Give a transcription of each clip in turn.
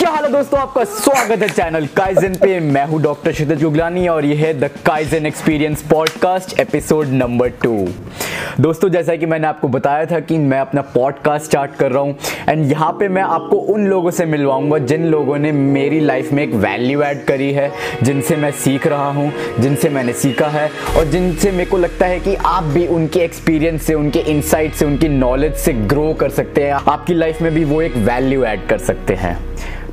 क्या हाल है दोस्तों? आपका स्वागत है चैनल काइजन पे। मैं हूँ डॉक्टर क्षितिज गुगलानी और ये है the Kaizen experience podcast episode number two दोस्तों, जैसा कि मैंने आपको बताया था कि मैं अपना पॉडकास्ट स्टार्ट कर रहा हूँ एंड यहाँ पे मैं आपको उन लोगों से मिलवाऊँगा जिन लोगों ने मेरी लाइफ में एक वैल्यू ऐड करी है, जिनसे मैं सीख रहा हूँ, जिनसे मैंने सीखा है और जिनसे मेरे को लगता है कि आप भी उनके एक्सपीरियंस से, उनके इंसाइट से, उनकी नॉलेज से ग्रो कर सकते हैं। आपकी लाइफ में भी वो एक वैल्यू ऐड कर सकते हैं।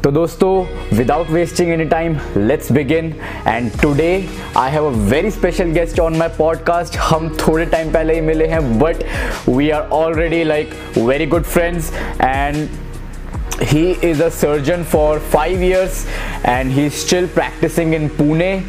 तो दोस्तों without wasting any time let's begin and today I have a very special guest on my podcast हम थोड़े टाइम पहले ही मिले हैं but we are already like very good friends and he is a surgeon for five years and he's still practicing in pune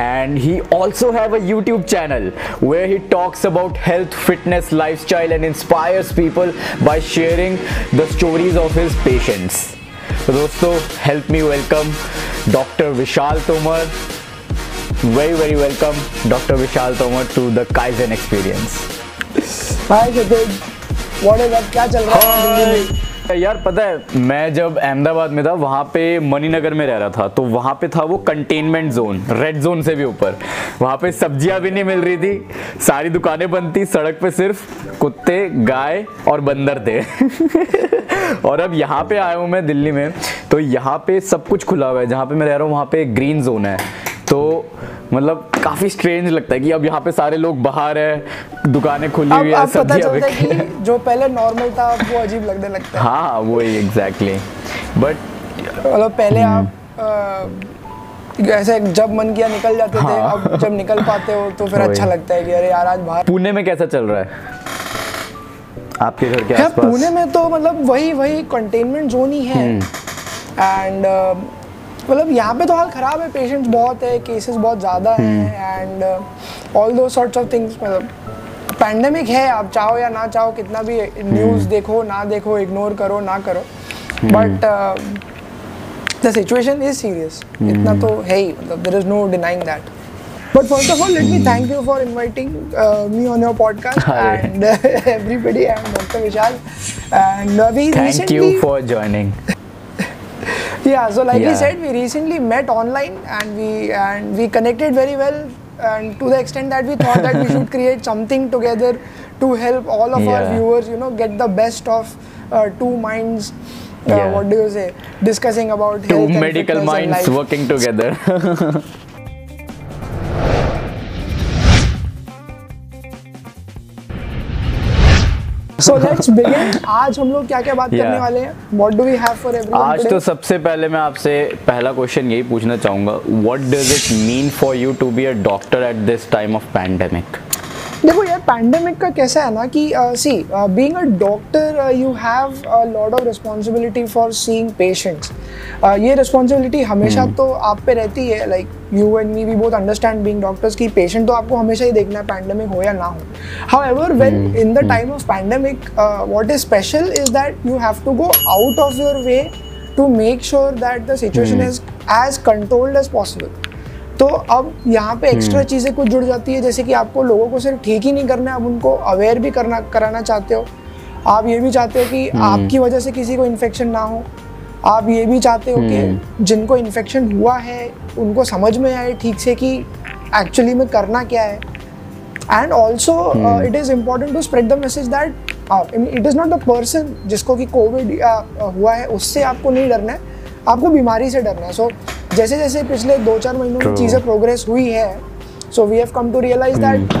and he also have a youtube channel where he talks about health fitness lifestyle and inspires people by sharing the stories of his patients तो दोस्तों help me welcome doctor Vishal Tomar very very welcome doctor Vishal Tomar to the Kaizen experience hi Kshitij what is up क्या चल रहा है? यार, पता है, मैं जब अहमदाबाद में था, वहाँ पे मणिनगर में रह रहा था तो वहाँ पे था वो कंटेनमेंट जोन रेड जोन से भी ऊपर। वहाँ पे सब्ज़ियाँ भी नहीं मिल रही थी, सारी दुकानें बंद थी, सड़क पे सिर्फ़ कुत्ते, गाय और बंदर थे। और अब यहाँ पे आया हूँ मैं दिल्ली में तो यहाँ पे सब कुछ खुला हुआ है, जहाँ पे मैं रह रहा हूँ, वहाँ पे ग्रीन जोन है। तो मतलब काफ़ी स्ट्रेंज लगता है कि अब यहाँ पे सारे लोग बाहर है दुकानें खुली हुई है अब पता चलता है कि जो पहले नॉर्मल था वो अजीब लगने लगता है हाँ वही एग्जैक्टली बट मतलब पहले हम्म। आप ऐसे जब मन किया निकल जाते हाँ। थे हाँ। अब जब निकल पाते हो तो फिर अच्छा लगता है कि अरे यार आज बाहर पुणे में कैसा चल रहा है आपके घर के आसपास पुणे में तो मतलब वही वही कंटेनमेंट जोन ही है हम्म। एंड मतलब यहाँ पे तो हाल खराब है पेशेंट्स बहुत है केसेस बहुत ज़्यादा हम्म। हैं and all those sorts of things मतलब पैंडेमिक है आप चाहो या ना चाहो कितना भी हम्म। न्यूज़ देखो ना देखो इग्नोर करो ना करो but the situation is serious इतना तो है ही मतलब there is no denying that But first of all, let me thank you for inviting uh, me on your podcast Hi. and uh, everybody. I'm Dr. Vishal, and uh, we thank recently you for Yeah, so like yeah. we said, we recently met online and we and we connected very well, and to the extent that we thought that we should create something together to help all of yeah. our viewers, you know, get the best of uh, two minds. Uh, yeah. What do you say? Discussing about two medical minds working together. and let's begin so let's begin आज हम लोग क्या क्या बात Yeah. करने वाले हैं what do we have for everyone आज today? तो सबसे पहले मैं आपसे पहला क्वेश्चन यही पूछना चाहूँगा what does it mean for you to be a doctor at this time of pandemic देखो यार पैंडेमिक का कैसा है ना कि see being a doctor you have a lot of responsibility for seeing patients ये रिस्पॉन्सिबिलिटी हमेशा तो आप पे रहती है like you and me we both understand being doctors की पेशेंट तो आपको हमेशा ही देखना है पैंडेमिक हो या ना हो. However when in the time of pandemic what is special is that you have to go out of your way to make sure that the situation is as controlled as possible तो अब यहाँ पे extra चीज़ें कुछ जुड़ जाती है जैसे कि आपको लोगों को सिर्फ़ ठीक ही नहीं करना है आप उनको अवेयर भी करना कराना चाहते हो। आप ये भी चाहते हो कि आपकी वजह से किसी को इन्फेक्शन ना हो। आप ये भी चाहते हो कि जिनको इन्फेक्शन हुआ है उनको समझ में आए ठीक से कि एक्चुअली में करना क्या है। And also it is important to spread the message that it is not the person जिसको कि कोविड हुआ है उससे आपको नहीं डरना है। आपको बीमारी से डरना है। सो जैसे जैसे पिछले दो चार महीनों में चीज़ें प्रोग्रेस हुई है so we have come to realize that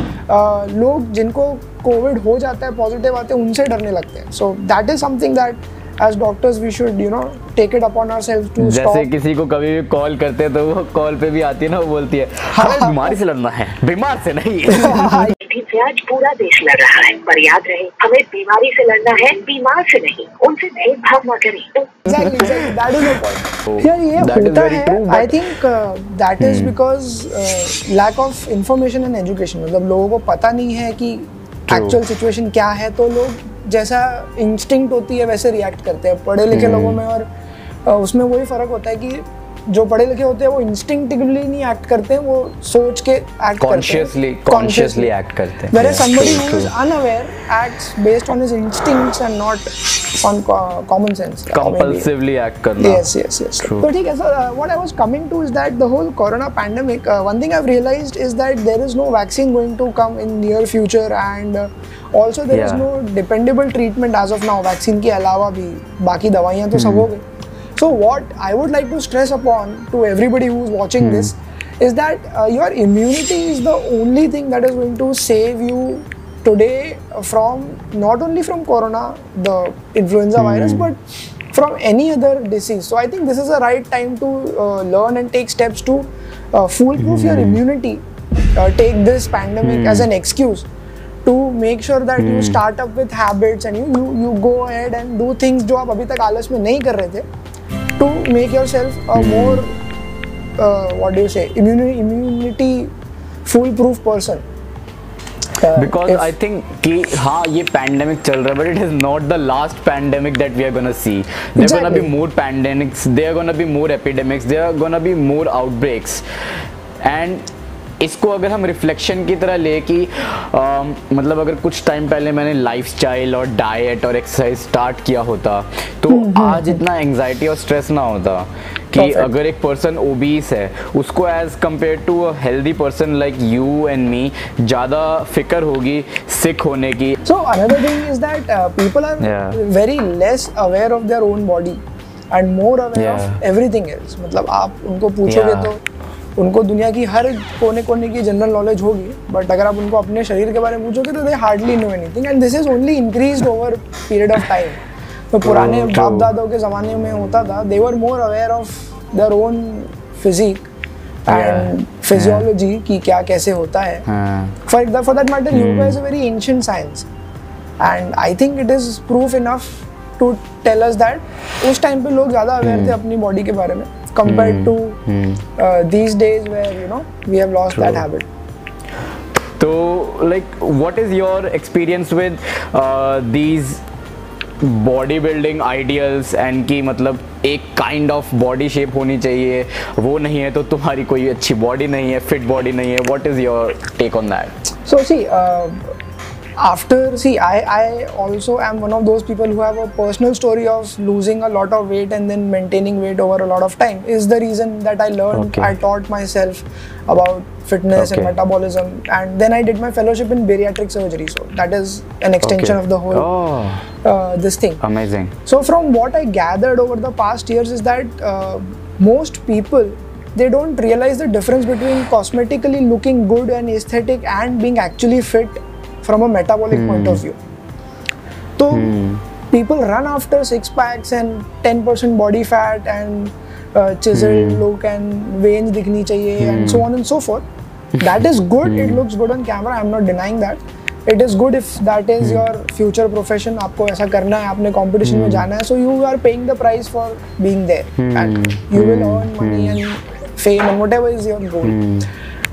लोग जिनको कोविड हो जाता है पॉजिटिव आते हैं उनसे डरने लगते हैं। So that is something that as doctors we should you know take it upon our self to जैसे किसी को कभी भी कॉल करते हैं तो वो कॉल पे भी आती है ना वो बोलती है हमें बीमारी से लड़ना है बीमार से नहीं। से आज पूरा देश लड़ रहा है। पर याद रहे हमें बीमारी से लड़ना है बीमार से नहीं उनसे भेदभाव न करें। यार ये होता है। I think that is because lack of information and education मतलब लोगों को पता नहीं है कि एक्चुअल सिचुएशन क्या है तो लोग जैसा इंस्टिंक्ट होती है वैसे रिएक्ट करते हैं पढ़े लिखे Hmm. लोगों में और uh, उसमें वही फ़र्क होता है कि जो पढ़े लिखे होते हैं वो इंस्टिंक्टिवली नहीं एक्ट करते हैं वो सोच के एक्ट कॉन्शियसली कॉन्शियसली एक्ट करते हैं। Where somebody who is unaware acts based on his instincts and not on common sense compulsively act करना। यस यस यस तो ठीक है sir what I was coming to is that the whole corona pandemic one thing I have realized is that there is no vaccine going to come in near future and also there is no dependable treatment as of now vaccine के अलावा भी। बाकी दवाइयाँ तो सब हो गई। So what I would like to stress upon to everybody who's watching this is that uh, your immunity is the only thing that is going to save you today from not only from corona, the influenza virus, but from any other disease. So I think this is the right time to uh, learn and take steps to uh, foolproof your immunity. Uh, take this pandemic as an excuse to make sure that you start up with habits and you, you you go ahead and do things जो आप अभी तक आलस में नहीं कर रहे थे to make yourself a more uh, what do you say immunity immunity foolproof person. Uh, because if- I think कि हाँ ये पैंडेमिक चल रहा है but it is not the last pandemic that we are gonna see there gonna be Exactly. More pandemics there gonna be more epidemics there gonna be more outbreaks and इसको अगर हम reflection की तरह ले कि अम, मतलब अगर कुछ टाइम पहले मैंने लाइफस्टाइल और डाइट और एक्सरसाइज स्टार्ट किया होता तो आज इतना एंजाइटी और स्ट्रेस ना होता कि Perfect. अगर एक पर्सन ओबीस है उसको as compare to a healthy person like you and me ज़्यादा फ़िक्र होगी सिक होने की is that uh, people are Yeah. very less aware of their own body and more aware Yeah. of everything else. मतलब आप उनको पूछोगे Yeah. तो उनको दुनिया की हर कोने कोने की जनरल नॉलेज होगी बट अगर आप उनको अपने शरीर के बारे में पूछोगे तो they hardly know anything and this is only increase over period of time तो पुराने बाप दादों के ज़माने में होता था they were more aware of their own physique and physiology कि क्या कैसे होता है। that for that matter yoga is a very ancient science and i think it is proof enough to tell us that उस time पे लोग ज़्यादा aware थे अपनी बॉडी के बारे में। Compared to uh, these days where you know we have lost True. that habit. तो like what is your experience with these body building ideals and की मतलब एक काइंड ऑफ़ बॉडी शेप होनी चाहिए वो नहीं है तो तुम्हारी कोई अच्छी बॉडी नहीं है फिट बॉडी नहीं है what is your take on that So see, uh, after see, I I also am one of those people who have a personal story of losing a lot of weight and then maintaining weight over a lot of time. Is the reason that I learned, Okay. I taught myself about fitness and metabolism, and then I did my fellowship in bariatric surgery. So that is an extension of the whole oh uh, this thing. amazing So from what I gathered over the past years is that uh, most people they don't realize the difference between cosmetically looking good and aesthetic and being actually fit from a metabolic hmm. point of view. So hmm. people run after six packs and 10% body fat and uh, chiseled hmm. look and veins दिखनी चाहिए and so on and so forth. That is good. It looks good on camera. I'm not denying that. It is good if that is your future profession. आपको ऐसा करना है आपने competition में जाना है so you are paying the price for being there and you will earn money and fame and whatever is your goal.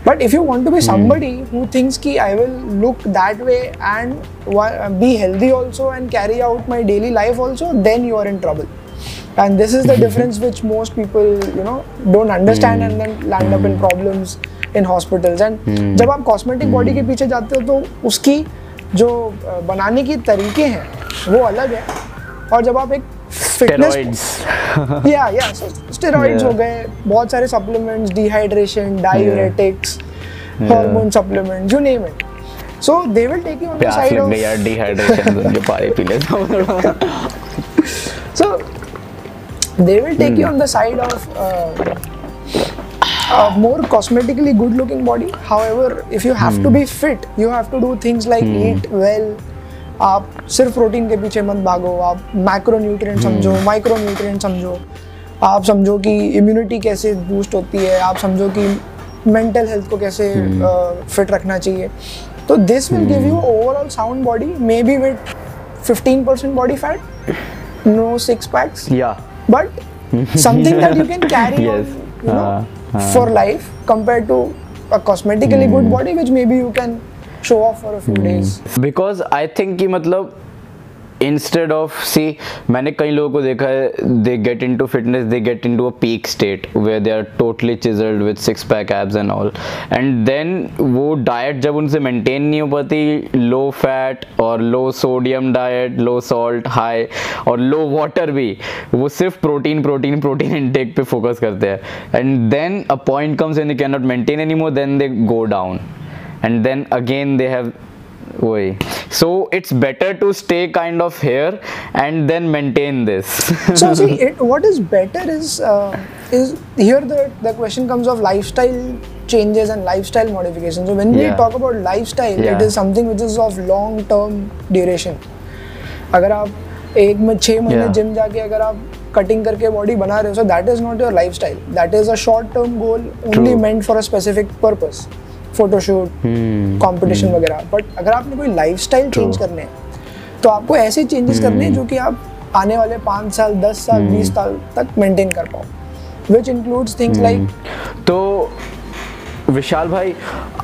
But if you want to be somebody who things की I will look that way and be healthy also and carry out my daily life also then you are in trouble and this is the difference which most people you know don't understand and then land up in problems in hospitals and जब आप cosmetic body hmm. के पीछे जाते हो तो उसकी जो बनाने की तरीके हैं वो अलग है। और जब आप एक फिटनेस या या स्टेरॉइड्स हो गए बहुत सारे supplements dehydration diabetics hormone supplement you name it so they you on the side of यार डिहाइड्रेशन जो पानी पी लेता हूँ so you on the side of a आप सिर्फ़ प्रोटीन के पीछे मत भागो आप माइक्रो हम्म। न्यूट्रिय समझो माइक्रो न्यूट्रिय समझो। आप समझो कि इम्यूनिटी कैसे बूस्ट होती है आप समझो कि मेंटल हेल्थ को कैसे हम्म। फिट रखना चाहिए। तो this will give you overall sound body may be with fifteen percent body fat no six packs but something that you can carry for life compare to a cosmetically good body which may be you can show off for a few days. Because I think कि मतलब instead of सी मैंने कई लोगों को देखा है they get into fitness they get into a peak state where they are totally chiselled with six pack abs and all and then वो diet जब उनसे मेंटेन नहीं हो पाती लो फैट और low sodium diet low salt high और low water भी वो सिर्फ़ प्रोटीन प्रोटीन प्रोटीन इनटेक पे फोकस करते हैं। And then a point comes in they can not maintain any more then they go down And then again they have way so it's better to stay kind of here and then maintain this so see it, what is better is uh, is here the the question comes of lifestyle changes and lifestyle modifications so when yeah. we talk about lifestyle yeah. it is something which is of long term duration अगर आप एक में छः महीने gym जाके अगर आप cutting करके बॉडी बना रहे हो so that is not your lifestyle that is a short term goal only meant for a specific purpose photoshoot competition hmm. वगैरह। बट अगर आपने कोई लाइफस्टाइल चेंज करने हैं तो आपको ऐसे चेंजेस करने हैं hmm. जो कि आप आने वाले पाँच साल दस साल बीस hmm. साल तक मेंटेन कर पाओ। विच इंक्लूड्स थिंग्स लाइक तो विशाल भाई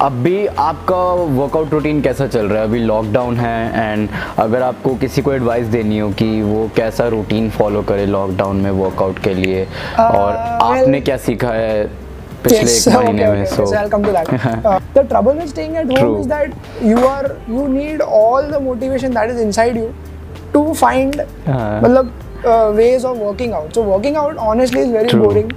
अभी आपका वर्कआउट रूटीन कैसा चल रहा है? अभी लॉकडाउन है एंड अगर आपको किसी को एडवाइस देनी हो कि वो कैसा रूटीन फॉलो करे लॉकडाउन में वर्कआउट के लिए uh, और आपने क्या सीखा है? पिछले yes, एक महीने में so I to that the trouble with staying at home is that you are you need all the motivation that is inside you to find मतलब ways of working out so working out honestly is very boring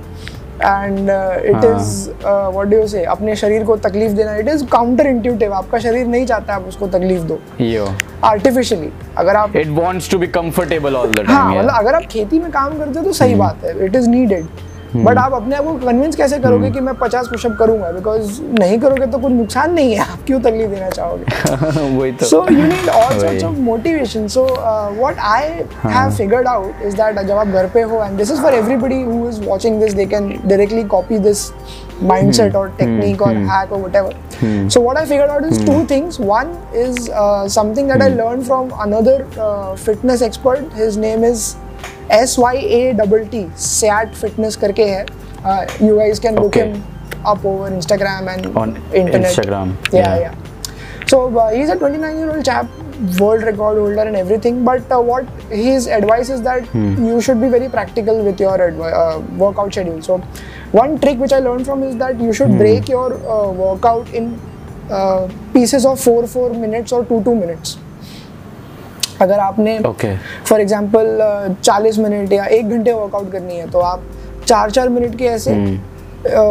and it is what do say अपने शरीर को तकलीफ़ देना it is counter intuitive आपका शरीर नहीं चाहता आप उसको तकलीफ़ दो। आर्टिफिशियली अगर आप it wants to be comfortable all the time मतलब अगर आप खेती में काम करते हो तो सही बात है it is needed but hmm. आप अपने आप को कन्विंस कैसे करोगे hmm. कि मैं पचास पुशअप करूँगा बिकॉज़ नहीं करोगे तो कुछ नुकसान नहीं है आप क्यों तकलीफ़ देना चाहोगे वही तो so you need all sorts of motivation so what I have figured out is that जब आप घर पे हो and this is for everybody who is watching this they can directly copy this mindset or technique or hack or whatever. So what I figured out is two things. One is uh, something that I learned from another uh, fitness expert. His name is S Y A double T Syatt fitness करके है। You guys can book him up over Instagram and internet Instagram yeah yeah so he is a 29 year old chap world record holder and everything but what his advice is that you should be very practical with your workout schedule so one trick which I learn from is that you should break your workout in pieces of 4 4 minutes और 2 2 minutes अगर आपने for example चालीस minute या एक घंटे workout करनी है तो आप चार चार मिनट के ऐसे हम्म।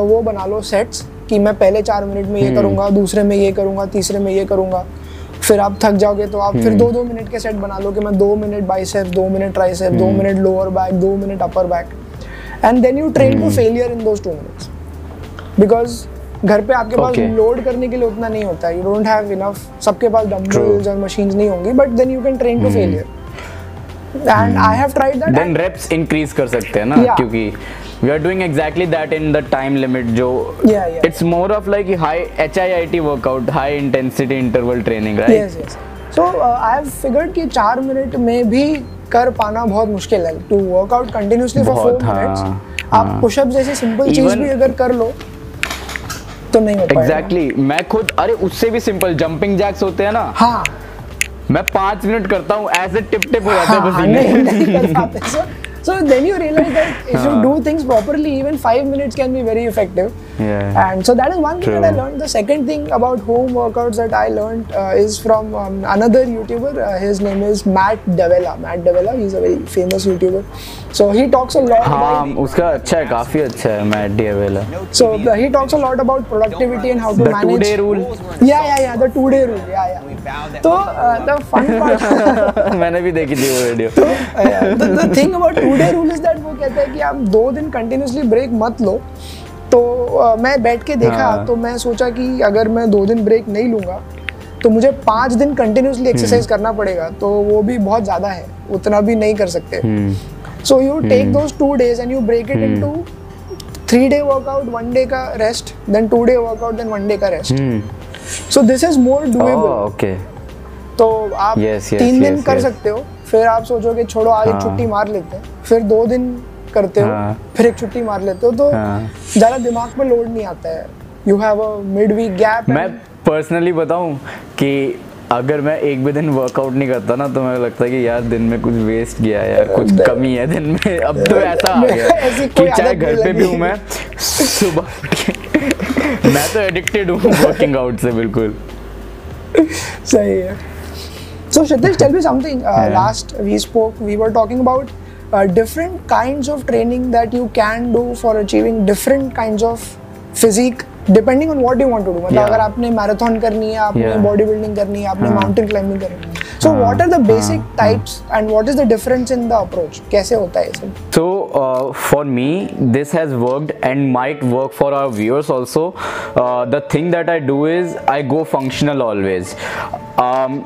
वो बना लो सेट्स कि मैं पहले चार मिनट में ये हम्म। करूँगा दूसरे में ये करूँगा तीसरे में ये करूँगा फिर आप थक जाओगे तो आप फिर हम्म। दो दो मिनट के सेट बना लो कि मैं दो मिनट बाइसेप दो मिनट ट्राइसेप दो मिनट लोअर बैक दो minute upper back and then you train to failure in those two minutes because घर पे आपके पास लोड करने के लिए उतना नहीं होता. यू डोंट हैव इनफ सबके पास डंबल्स और मशीन्स नहीं होंगी but then you can train to failure and I have tried that then reps increase कर सकते हैं ना yeah. क्योंकि we are doing exactly that in the time limit जो more of like high HIIT workout high intensity interval training right? Yes yes. So uh, I have figured कि चार minute में भी कर पाना बहुत मुश्किल है. To workout continuously for four minutes आप पुशअप जैसे सिंपल चीज़ भी अगर कर लो तो नहीं हो एग्जैक्टली exactly. मैं खुद अरे उससे भी सिंपल जंपिंग जैक्स होते हैं ना। हाँ। मैं पाँच मिनट करता हूँ ऐसे टिप टिप हो जाता है हाँ, so then you realize that if you do things properly even 5 minutes can be very effective yeah and so that is one thing True. that i learned the second thing about home workouts that i learned uh, is from um, another youtuber uh, his name is matt devella matt devella he's a very famous youtuber so he talks a lot हाँ, about उसका अच्छा है काफी अच्छा है Matt D'Avella so uh, he talks a lot about productivity and how to the manage the two day rule yeah yeah yeah the two day rule yeah yeah So uh, the fun part मैंने भी देखी थी वो video तो the, the thing about two day rule is that वो कहता है कि आप दो दिन कंटिन्यूसली ब्रेक मत लो। तो मैं बैठ के देखा हाँ. तो मैं सोचा कि अगर मैं दो दिन ब्रेक नहीं लूँगा तो मुझे पाँच दिन कंटिन्यूसली एक्सरसाइज हम्म। करना पड़ेगा। तो वो भी बहुत ज़्यादा है उतना भी नहीं कर सकते। So you take those two days and you break it into three day workout one day का rest then two day workout then one day का rest so this is more doable okay तो आप yes, yes, तीन yes, दिन yes, कर yes. सकते हो फिर आप सोचोगे छोड़ो आज एक हाँ। छुट्टी मार लेते हैं फिर दो दिन करते हो हाँ। फिर एक छुट्टी मार लेते हो तो हाँ। ज़्यादा दिमाग में लोड नहीं आता है you have a mid week gap मैं पर्सनली बताऊँ कि अगर मैं एक भी दिन वर्कआउट नहीं करता ना तो मुझे लगता है कि यार दिन में कुछ वेस्ट गया यार कुछ कमी है दिन में अब तो ऐसा आ गया कि चाहे घर पे भी हूँ मैं सुबह उठ के मैं तो एडिक्टेड हूँ वर्किंग आउट से बिल्कुल। सही है। So Kshitij tell me something last we spoke we were talking about different kinds of training that you can do for achieving different kinds of physique depending on what you want to do. मतलब अगर आपने marathon करनी है, आपने body building करनी है, आपने हाँ. माउंटेन क्लाइंबिंग करनी है. So हाँ, what are the basic हाँ, types and what is the difference in the approach? कैसे होता है ये सब? So uh, for me, this has worked and might work for our viewers also. Uh, the thing that I do is I go functional always. Um,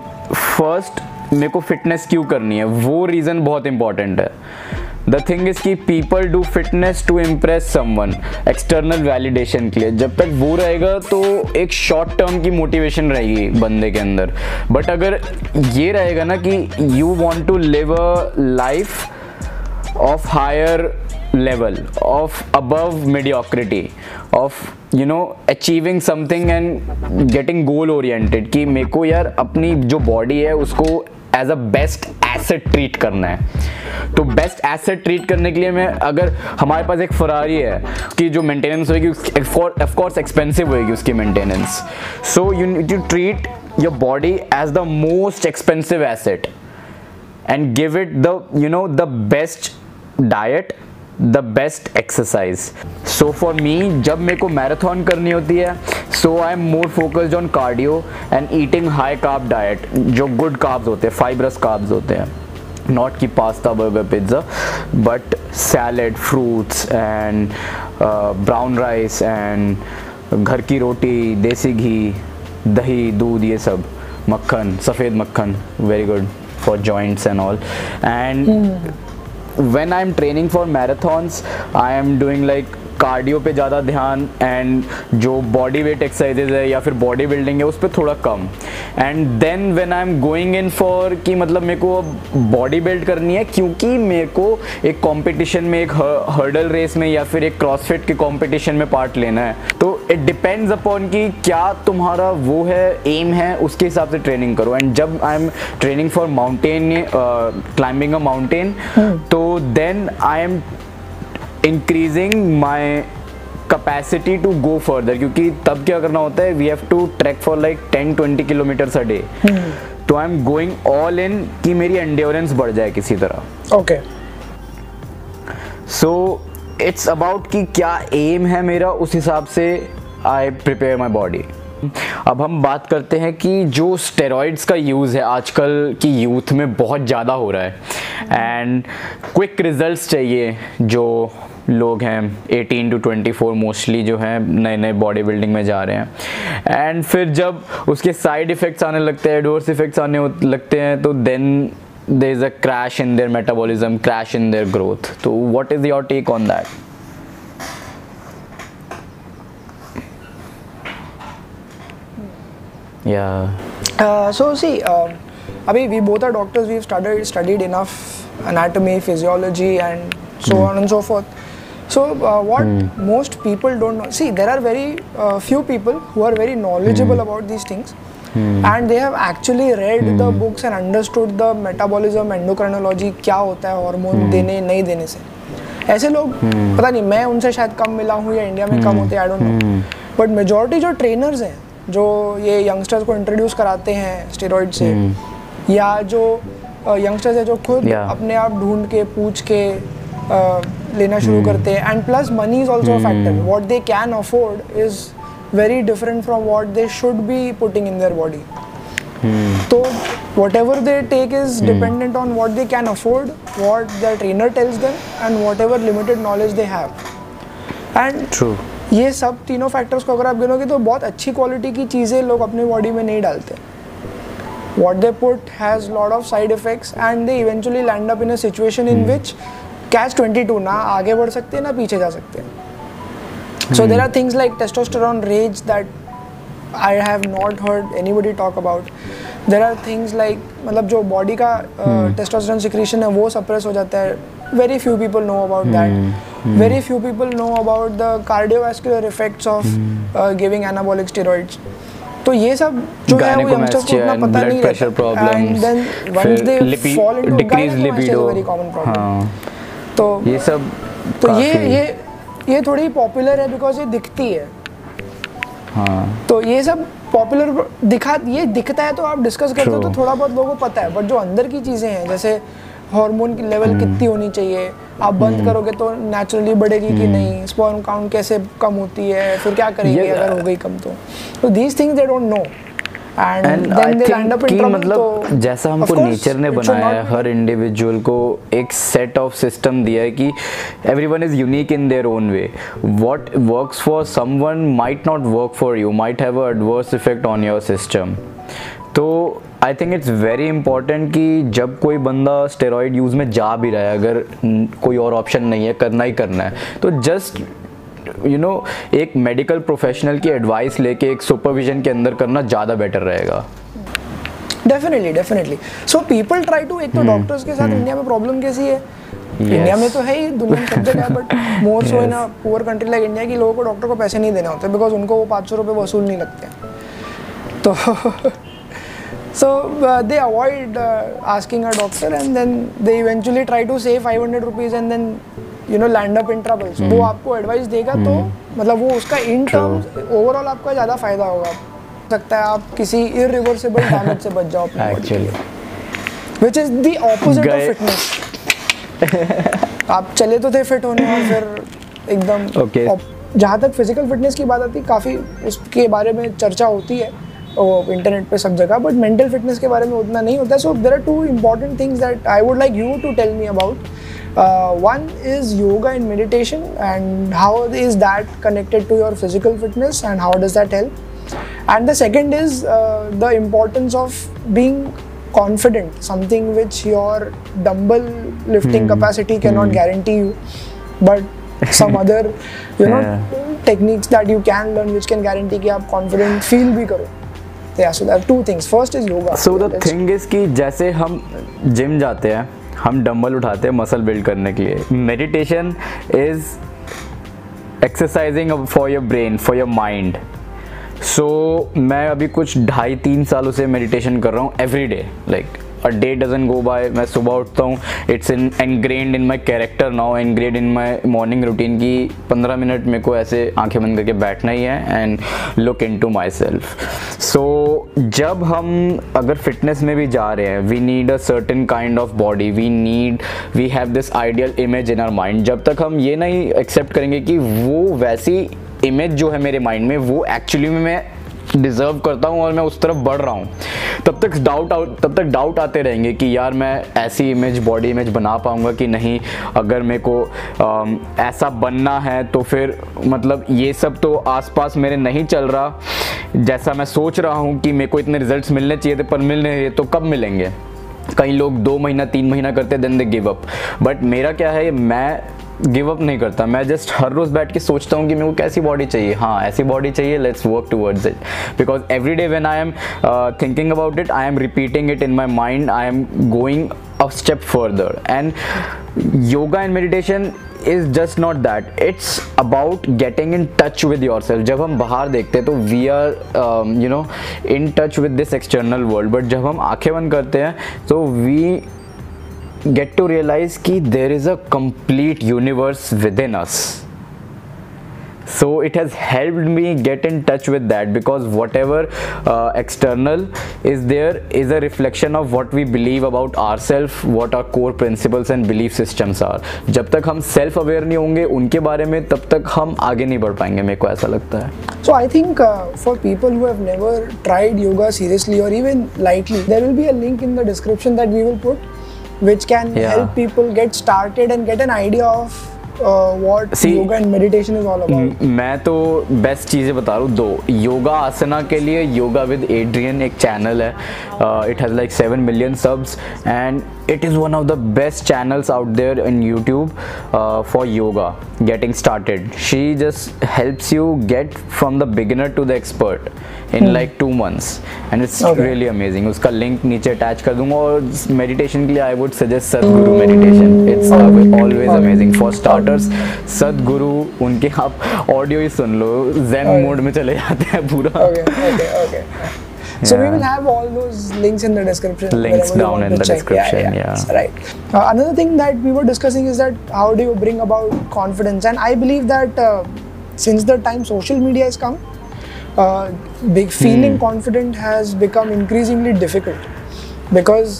first, मेरे को fitness क्यों करनी है वो रीज़न बहुत इंपॉर्टेंट है द थिंग इज़ कि people do fitness to impress someone external validation के लिए। जब तक वो रहेगा तो एक शॉर्ट टर्म की मोटिवेशन रहेगी बंदे के अंदर। बट अगर ये रहेगा ना कि you want to live a life of higher level, of above mediocrity, of you know achieving something and getting goal oriented कि मेरे को यार अपनी जो बॉडी है उसको as a best asset treat करना है। तो बेस्ट एसेट ट्रीट करने के लिए मैं, अगर हमारे पास एक फरारी है, कि जो मेंटेनेंस होगी ऑफ़ कोर्स एक्सपेंसिव होगी उसकी maintenance so you need to treat your body as the most expensive asset and give it the you know the best diet the best exercise. So for me जब मेरे को marathon करनी होती है so I am more focused on cardio and eating high carb diet जो good carbs होते हैं fibrous carbs होते हैं। नॉट की pasta burger pizza but salad fruits and brown rice and घर की रोटी, देसी घी, दही, दूध, ये सब, मक्खन, सफ़ेद मक्खन very good for joints and all and when i'm training for marathons i am doing like cardio पे ज़्यादा ध्यान एंड जो बॉडी वेट एक्सरसाइजेज है या फिर बॉडी बिल्डिंग है उस पर थोड़ा कम। And then when I am going in for कि मतलब मेरे को अब बॉडी बिल्ड करनी है क्योंकि मेरे को एक कंपटीशन में एक हर्डल रेस में या फिर एक क्रॉसफिट के कंपटीशन में पार्ट लेना है। तो इट डिपेंड्स अपॉन कि क्या तुम्हारा वो है एम है उसके हिसाब से ट्रेनिंग करो। एंड जब I am training for mountain climbing a mountain तो then I am increasing my capacity to go further क्योंकि तब क्या करना होता है we have to track for like ten twenty kilometres a day तो I am going all in कि मेरी एंड्योरेंस बढ़ जाए किसी तरह। ओके सो इट्स अबाउट कि क्या एम है मेरा उस हिसाब से आई प्रिपेयर माई बॉडी अब हम बात करते हैं कि जो स्टेरॉइड्स का यूज़ है आजकल की यूथ में बहुत ज़्यादा हो रहा है। एंड क्विक रिजल्ट्स चाहिए जो लोग हैं 18 टू 24 मोस्टली जो हैं नए नए बॉडी बिल्डिंग में जा रहे हैं। एंड फिर जब उसके साइड इफ़ेक्ट्स आने लगते हैं एडवर्स इफ़ेक्ट्स आने लगते हैं तो then there is a crash in their metabolism crash in their growth तो what is your take on that so see अभी we both are doctors we studied enough anatomy physiology and so on and so forth So uh, what mm. most people don't know. See, there are very uh, few people who are very knowledgeable mm. about these things. mm. And they have actually read the books and understood the metabolism, endocrinology, क्या होता है hormone देने नहीं देने से ऐसे लोग पता नहीं मैं उनसे शायद कम मिला हूँ या इंडिया में कम होते हैं I don't know but majority जो ट्रेनर्स हैं जो ये यंगस्टर्स को इंट्रोड्यूस कराते हैं स्टेरॉइड से या जो यंगस्टर्स है जो खुद Yeah. अपने आप ढूंढ के पूछ के अ, लेना शुरू hmm. करते हैं. And plus money is also factor what they can afford is very different from what they should be putting in their body तो whatever they take is dependent on what they can afford what the trainer tells them and whatever limited knowledge they have and ये सब तीनों factors को अगर आप गिनोगे तो बहुत अच्छी क्वालिटी की चीज़ें लोग अपनी बॉडी में नहीं डालते. What they put has lot of side effects and they eventually land up in a situation in which catch 22 ना आगे बढ़ सकते हैं ना पीछे जा सकते हैं। So there are things like testosterone raise that I have not heard anybody talk about there are things like मतलब जो बॉडी का टेस्टोस्टेरोन सिक्रीशन है वो सप्रेस हो जाता है। Very few people know about that very few people know about the cardiovascular effects of giving anabolic steroids तो ये सब जो है वो को इतना पता नहीं है and then once they fall into decrease libido very common problem तो ये सब तो ये ये ये थोड़ी पॉपुलर है बिकॉज़ ये दिखती है। हाँ। तो ये सब पॉपुलर दिखा ये दिखता है तो आप डिस्कस करते हो तो थोड़ा बहुत लोगों को पता है बट जो अंदर की चीज़ें हैं जैसे हार्मोन की. लेवल कितनी होनी चाहिए आप बंद करोगे तो नेचुरली बढ़ेगी कि Hmm. नहीं स्पर्म काउंट कैसे कम होती है फिर क्या करेंगे अगर हो गई कम तो। तो these things they don't know and I think कि मतलब तो जैसा हमको नेचर ने बनाया है हर इंडिविजुअल को एक सेट ऑफ़ सिस्टम दिया है कि everyone is unique in their own way what works for someone might not work for you might have a adverse effect on your system तो I think it's very important कि जब कोई बंदा steroid use में जा भी रहा है अगर कोई और ऑप्शन नहीं है करना ही करना है तो जस्ट यू नो एक मेडिकल प्रोफेशनल की एडवाइस लेके एक सुपरविजन के अंदर करना ज़्यादा बेटर रहेगा। Definitely definitely so people try to एक तो डॉक्टर्स के साथ इंडिया में प्रॉब्लम कैसी है? इंडिया में तो है ही दुनिया में सब जगह but more so in a poor country like India की लोगों को डॉक्टर को पैसे नहीं देने होते बिकॉज़ उनको वो पाँच सौ रुपये वसूल नहीं लगते। तो so they avoid asking a doctor and then they eventually try to save five hundred rupees and then you know land up in trouble वो आपको एडवाइस देगा तो मतलब वो उसका इन टर्म्स ओवरऑल आपका ज़्यादा फ़ायदा होगा। सकता है आप किसी इरिवर्सिबल डैमेज से बच जाओ actually which is the opposite of fitness आप चले तो थे फिट होने और फिर एकदम Okay. जहाँ तक फ़िज़िकल फिटनेस की बात आती काफ़ी उसके बारे में चर्चा होती है। वो इंटरनेट पे सब जगह बट मेंटल फिटनेस के बारे में उतना नहीं होता। So there are two important things that I would like you to tell me about one is yoga and meditation and how is that connected to your physical fitness and how does that help and the second is uh, the importance of being confident something which your dumbbell lifting capacity cannot guarantee you but some other you know Yeah. techniques that you can learn which can guarantee कि आप confident feel भी करो yeah so there are two things first is yoga so the Let's- thing is कि जैसे हम gym जाते हैं हम डम्बल उठाते हैं मसल बिल्ड करने के लिए। Meditation is exercising for your brain for your mind so मैं अभी कुछ ढाई तीन सालों से मेडिटेशन कर रहा हूँ every day like a day doesn't go by मैं सुबह उठता हूँ it's in ingrained in my character now ingrained in my morning routine की पंद्रह मिनट मेरे को ऐसे आँखें बंद करके बैठना ही है and look into myself so जब हम अगर फिटनेस में भी जा रहे हैं we need a certain kind of body we need we have this ideal image in our mind जब तक हम ये नहीं एक्सेप्ट करेंगे कि वो वैसी इमेज जो है मेरे माइंड में, वो एक्चुअली में मैं डिजर्व करता हूँ और मैं उस तरफ़ बढ़ रहा हूँ। तब तक डाउट आउट तब तक डाउट आते रहेंगे कि यार मैं ऐसी इमेज बॉडी इमेज बना पाऊँगा कि नहीं? अगर मेरे को अम, ऐसा बनना है तो फिर मतलब ये सब तो आसपास मेरे नहीं चल रहा। जैसा मैं सोच रहा हूँ कि मेरे को इतने रिजल्ट्स मिलने चाहिए थे पर मिल नहीं रहे तो कब मिलेंगे? कई लोग दो महीना तीन महीना करते then they give up but मेरा क्या है मैं गिव अप नहीं करता। मैं जस्ट हर रोज बैठ के सोचता हूँ कि मेरे को कैसी बॉडी चाहिए। हाँ ऐसी बॉडी चाहिए let's work towards it because every day when I am thinking about it I am repeating it in my mind I am going a step further and yoga and meditation is just not that it's about getting in touch with yourself जब हम बाहर देखते हैं तो we are you know in touch with this external world but जब हम आँखें बंद करते हैं तो वी गेट टू रियलाइज़ कि there is a complete universe within us so it has help me get in touch with that because whatever external is there is a reflection of what we believe about our self what our core principles and belief systems are जब तक हम self aware नहीं होंगे उनके बारे में, तब तक हम आगे नहीं बढ़ पाएँगे, मेरे को ऐसा लगता है। So I think for people who never tried yoga seriously और even lightly there will be a link in the description that we will put which can Yeah. help people get started and get an idea of मैं तो best चीज़ें बता रहा दो। योगा आसना के लिए yoga with Adriene एक चैनल है। It has like seven million subs and it is one of the best channels out there in YouTube for yoga getting started she just helps you get from the beginner to the expert in like two months and it's really amazing उसका link नीचे attach कर दूँगा और meditation के लिए I would suggest Sadhguru meditation it's always amazing for starter starters Sadhguru उनके आप audio ही सुन लो जेन Okay. मोड में चले जाते हैं पूरा okay okay okay so yeah. we will have all those links in the description Links down in the check. description, yeah, yeah. That's right uh, another thing that we were discussing is that how do you bring about confidence and i believe that uh, since the time social media has come uh, big feeling Hmm. confident has become increasingly difficult because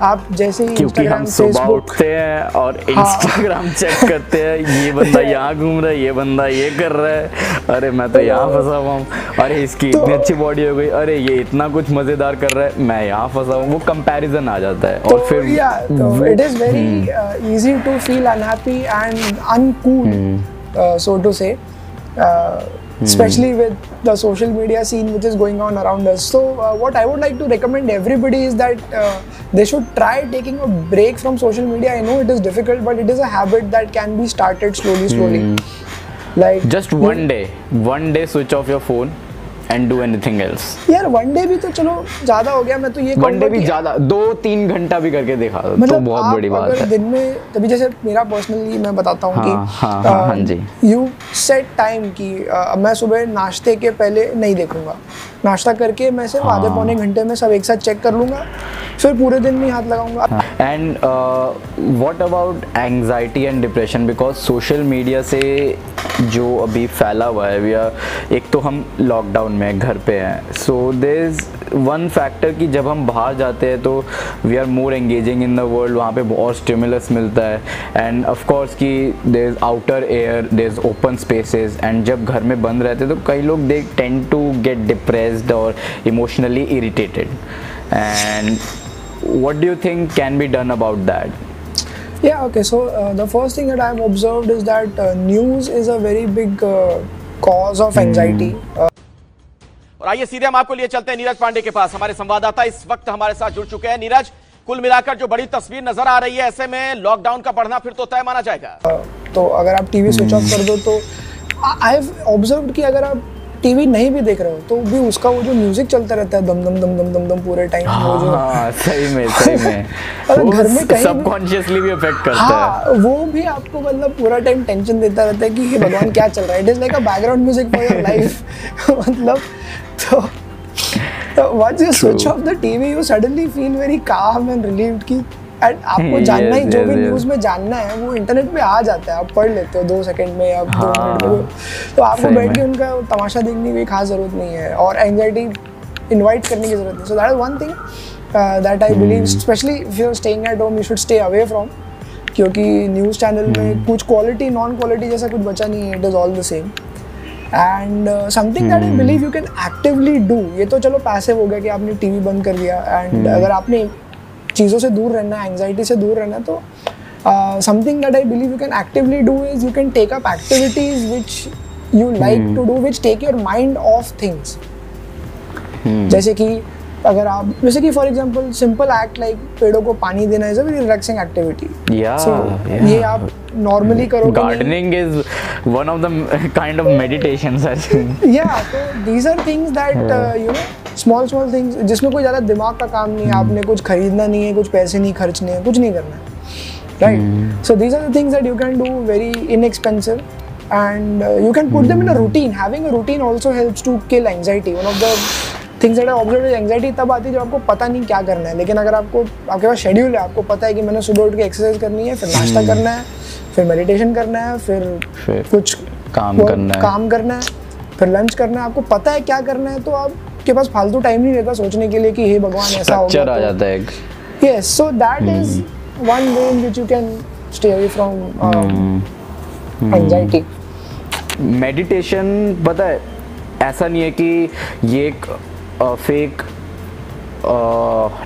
आप जैसे ही क्योंकि हम सुबह उठते हैं और Instagram हाँ। Check करते हैं ये बंदा यहाँ घूम रहा है ये बंदा ये कर रहा है। अरे मैं तो यहाँ फंसा हुआ हूँ। अरे इसकी इतनी अच्छी बॉडी हो गई। अरे ये इतना कुछ मज़ेदार कर रहा है मैं यहाँ फंसा हुआ वो कंपैरिजन आ जाता है। और फिर yeah, so वो- it is very uh, easy to feel unhappy and mm. especially with the social media scene which is going on around us. So, uh, what I would like to recommend everybody is that uh, they should try taking a break from social media. I know it is difficult, but it is a habit that can be started slowly, slowly. Mm. Like just one day, one day switch off your phone and do anything else यार one day भी तो चलो ज़्यादा हो गया मैं तो ये वन डे भी ज़्यादा दो तीन घंटा भी करके देखा मतलब तो मतलब बहुत बड़ी बात है। दिन में तभी जैसे मेरा पर्सनली मैं बताता हूँ हाँ, कि हाँ, हाँ, हाँ जी। यू सेट टाइम कि मैं सुबह नाश्ते के पहले नहीं देखूँगा। नाश्ता करके मैं सिर्फ़ आधे हाँ। पौने घंटे में सब एक साथ चेक कर लूँगा फिर पूरे दिन में हाथ लगाऊँगा। And what about anxiety and depression because social media से जो अभी फैला हुआ है वी एक तो हम लॉकडाउन में घर पे हैं so there is one factor कि जब हम बाहर जाते हैं तो we are more engaging in the world वहाँ पे बहुत स्टिमुलस मिलता है एंड ऑफ़ कोर्स कि there is outer air there is open spaces and जब घर में बंद रहते हैं तो कई लोग they tend to get depressed और emotionally irritated and what do you think can be done about that Yeah, okay. So uh, the first thing that I've observed is that uh, news is a very big uh, cause of anxiety. Uh, और आइए सीधे हम आपको लिए चलते हैं नीरज पांडे के पास। हमारे संवाददाता इस वक्त हमारे साथ जुड़ चुके हैं। नीरज, कुल मिलाकर जो बड़ी तस्वीर नज़र आ रही है, ऐसे में लॉकडाउन का बढ़ना फिर तो तय माना जाएगा। तो अगर आप टीवी स्विच ऑफ़ कर दो तो आई हैव ऑब्ज़र्व कि अगर आप टीवी नहीं भी देख रहे हो तो भी उसका वो जो म्यूज़िक चलता रहता है दम दम दम दम दम दम पूरे टाइम हाँ, वो जो हाँ सही में सही में। अगर घर में कहीं सबकॉन्शियसली भी अफेक्ट करता हाँ, है हाँ वो भी आपको मतलब पूरा टाइम टेंशन देता रहता है कि हे भगवान क्या चल रहा है? It is like a background music for your life मतलब तो तो once you switch off the TV you suddenly feel very calm and relieved कि and आपको जानना ही जो भी न्यूज़ में जानना है वो इंटरनेट पे आ जाता है। आप पढ़ लेते हो दो सेकंड में या दो हाँ, मिनट में। तो आपको बैठ के उनका तमाशा देखने की खास ज़रूरत नहीं है और एंगजाइटी इन्वाइट करने की ज़रूरत नहीं। So that is one thing that I believe Hmm. Specially if you are staying at home you should stay away from क्योंकि न्यूज़ चैनल Hmm. में कुछ क्वालिटी नॉन क्वालिटी जैसा कुछ बचा नहीं है it is all the same and something that I Hmm. Believe you can actively do ये तो चलो पैसिव हो गया कि आपने टीवी बंद कर दिया। And Hmm. अगर आपने चीज़ों से दूर रहना है एंगजाइटी से दूर रहना तो something that I believe you can actively do is you can take up activities which you like to do which take your mind off things जैसे कि अगर आप जैसे कि for example simple act like पेड़ों को पानी देना is a very relaxing activity so ये आप नॉर्मली करोगे gardening is one of the kind of meditations I think या तो these are things that you know small small things जिसमें कोई ज़्यादा दिमाग का काम नहीं है आपने कुछ खरीदना नहीं है कुछ पैसे नहीं खर्चने हैं कुछ नहीं करना है right so these are the things that you can do very inexpensive and uh, you can put them in a routine. Having a routine also helps to kill anxiety. One of the things that I observed is anxiety तब आती है जब आपको पता नहीं क्या करना है। लेकिन अगर आपको आपके पास शेड्यूल है आपको पता है कि मैंने सुबह उठ के एक्सरसाइज करनी है फिर नाश्ता करना है फिर मेडिटेशन करना है फिर कुछ काम करना है। काम करना है फिर लंच करना है आपको पता है क्या करना है तो आपके पास फालतू टाइम नहीं रहता सोचने के लिए कि हे भगवान ऐसा हो स्ट्रक्चर आ जाता है एक। तो yes so that is one way in which you can stay away from anxiety meditation पता है ऐसा नहीं है कि ये एक फेक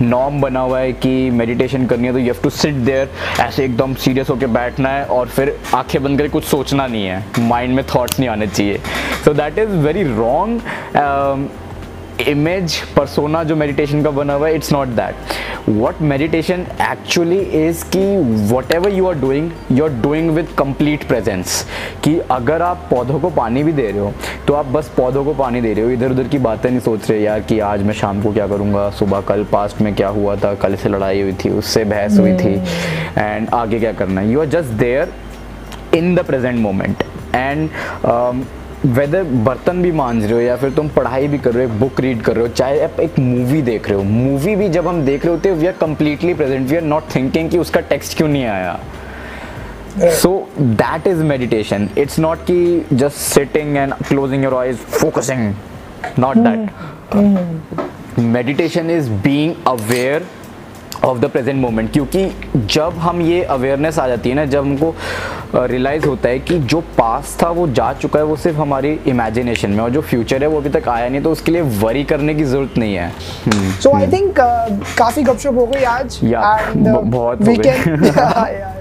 नॉर्म बना हुआ है कि मेडिटेशन करनी है तो you have to sit there ऐसे एकदम सीरियस होकर बैठना है और फिर आँखें बंद करके कुछ सोचना नहीं है। माइंड में थॉट्स नहीं आने चाहिए। So that is very wrong image persona जो मेडिटेशन का बना हुआ है it's not that what meditation actually is कि whatever you are doing you are doing with complete presence कि अगर आप पौधों को पानी भी दे रहे हो तो आप बस पौधों को पानी दे रहे हो। इधर उधर की बातें नहीं सोच रहे यार कि आज मैं शाम को क्या करूँगा सुबह कल पास्ट में क्या हुआ था कल से लड़ाई हुई थी उससे बहस हुई थी। एंड आगे क्या करना है? You are just there in the present moment and whether बर्तन भी मांझ रहे हो या फिर तुम पढ़ाई भी कर रहे हो बुक रीड कर रहे हो चाहे आप एक मूवी देख रहे हो मूवी भी जब हम देख रहे होते हैं we are completely present we are not thinking कि उसका टेक्स्ट क्यों नहीं आया। So that is meditation it's not ki just sitting and closing your eyes focusing. Not that. Meditation is being aware of the present moment क्योंकि जब हम ये awareness आ जाती है ना जब हमको रियलाइज़ होता है कि जो पास था वो जा चुका है वो सिर्फ़ हमारी इमेजिनेशन में और जो फ्यूचर है वो अभी तक आया नहीं तो उसके लिए वरी करने की ज़रूरत नहीं है। सो आई थिंक काफ़ी गपशप हो गई आज Yeah, and uh, बहुत हो we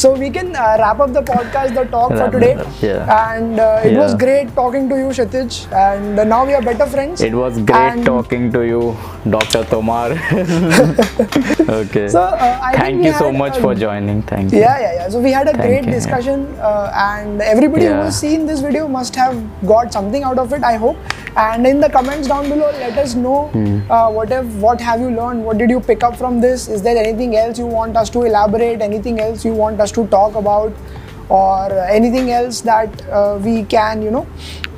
So we can uh, wrap up the podcast, the talk for today. yeah. And uh, it was great talking to you, Kshitij. And uh, now we are better friends. It was great And talking to you, Dr. Tomar. okay. So, uh, Thank you so much a- for joining. Thank you. Yeah, yeah, yeah. So we had a Thank great you, yeah. discussion, uh, and everybody who has seen this video must have got something out of it. I hope. And in the comments down below, let us know Hmm. uh, what have what have you learned? What did you pick up from this? Is there anything else you want us to elaborate? Anything else you want us to talk about, or anything else that uh, we can, you know,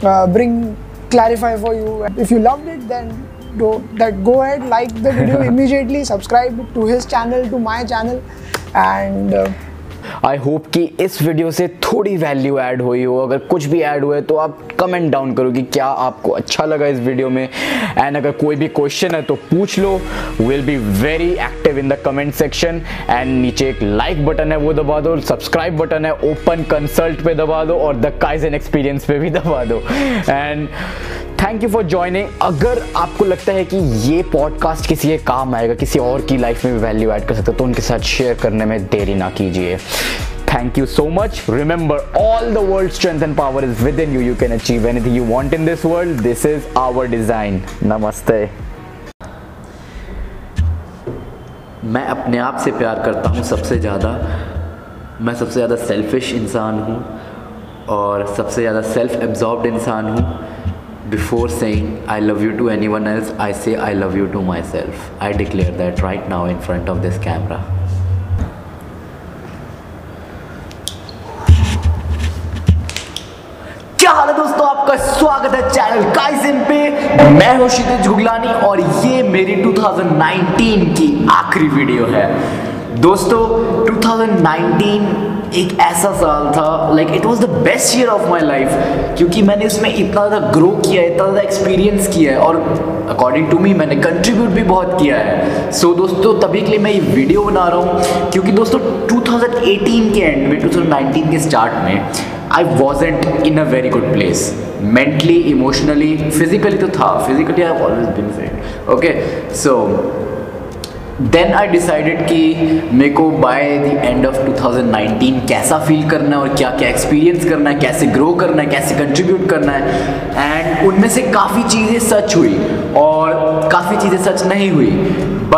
uh, bring clarify for you? If you loved it, then do that. Go ahead, like the video immediately. Subscribe to his channel, to my channel, and. I hope कि इस video से थोड़ी value add हुई हो। अगर कुछ भी add हुआ है तो आप कमेंट डाउन करो कि क्या आपको अच्छा लगा इस वीडियो में। एंड अगर कोई भी क्वेश्चन है तो पूछ लो। Will be very active in the comment section and नीचे एक लाइक बटन है, वो दबा दो। सब्सक्राइब बटन है ओपन कंसल्ट पे दबा दो। और द काइजन एक्सपीरियंस पे भी दबा दो। And thank you for joining अगर आपको लगता है कि ये पॉडकास्ट किसी के काम आएगा किसी और की लाइफ में भी वैल्यू ऐड कर सकते है तो उनके साथ शेयर करने में देरी ना कीजिए Thank you so much. Remember, all the world's strength and power is within you. You can achieve anything you want in this world. This is our design. Namaste. मैं अपने आप से प्यार करता हूँ सबसे ज़्यादा मैं सबसे ज़्यादा सेल्फिश इंसान हूँ और सबसे ज़्यादा सेल्फ एब्जॉर्ब्ड इंसान हूँ before saying I love you to anyone else I say I love you to myself I declare that right now in front of this camera क्या हाल है दोस्तों? आपका स्वागत है चैनल काइजन पे। मैं हूँ क्षितिज गुगलानी और ये मेरी 2019 की आखिरी वीडियो है। दोस्तों 2019 एक ऐसा साल था like it was the best year of my life क्योंकि मैंने इसमें इतना ज़्यादा ग्रो किया है इतना ज़्यादा एक्सपीरियंस किया है और अकॉर्डिंग टू मी मैंने कंट्रीब्यूट भी बहुत किया है। सो so, दोस्तों तभी के लिए मैं ये वीडियो बना रहा हूँ क्योंकि दोस्तों 2018 के एंड में 2019 के स्टार्ट में I wasn't in a very good place mentally emotionally physically तो था physically I always been fit okay so then I decided कि मेरे को बाय द एंड ऑफ़ 2019 कैसा फील करना है और क्या क्या एक्सपीरियंस करना है, कैसे ग्रो करना है, कैसे कंट्रीब्यूट करना है। एंड उनमें से काफ़ी चीज़ें सच हुई और काफ़ी चीज़ें सच नहीं हुई।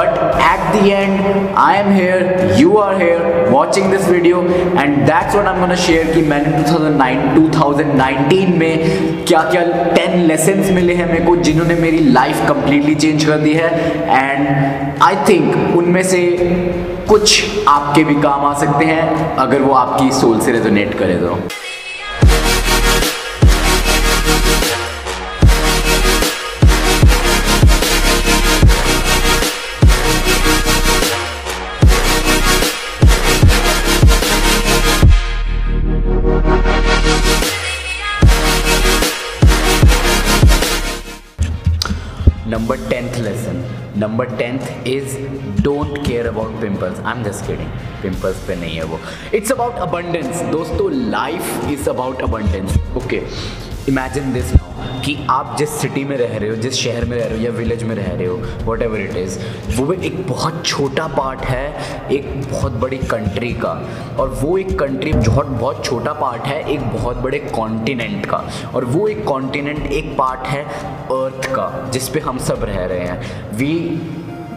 At the end I am here you are here watching this video and that's what I am gonna share कि मैंने 2009 2019 में क्या क्या 10 लेसन्स मिले हैं मेरे को, जिन्होंने मेरी लाइफ कंप्लीटली चेंज कर दी है एंड आई थिंक उनमें से कुछ आपके भी काम आ सकते हैं, अगर वो आपकी सोल से रेजोनेट करे तो। Lesson. Number 10th is don't care about pimples. I'm just kidding. Pimples पे नहीं है वो. It's about abundance. दोस्तों life is about abundance. Okay. Imagine this now कि आप जिस सिटी में रह रहे हो, जिस शहर में रह रहे हो या विलेज में रह रहे हो वट एवर इट इज़ वो भी एक बहुत छोटा पार्ट है, एक बहुत बड़ी कंट्री का। और वो एक कंट्री बहुत बहुत छोटा पार्ट है, एक बहुत बड़े कॉन्टिनेंट का। और वो एक कॉन्टिनेंट एक पार्ट है अर्थ का, जिस पे हम सब रह रहे हैं। We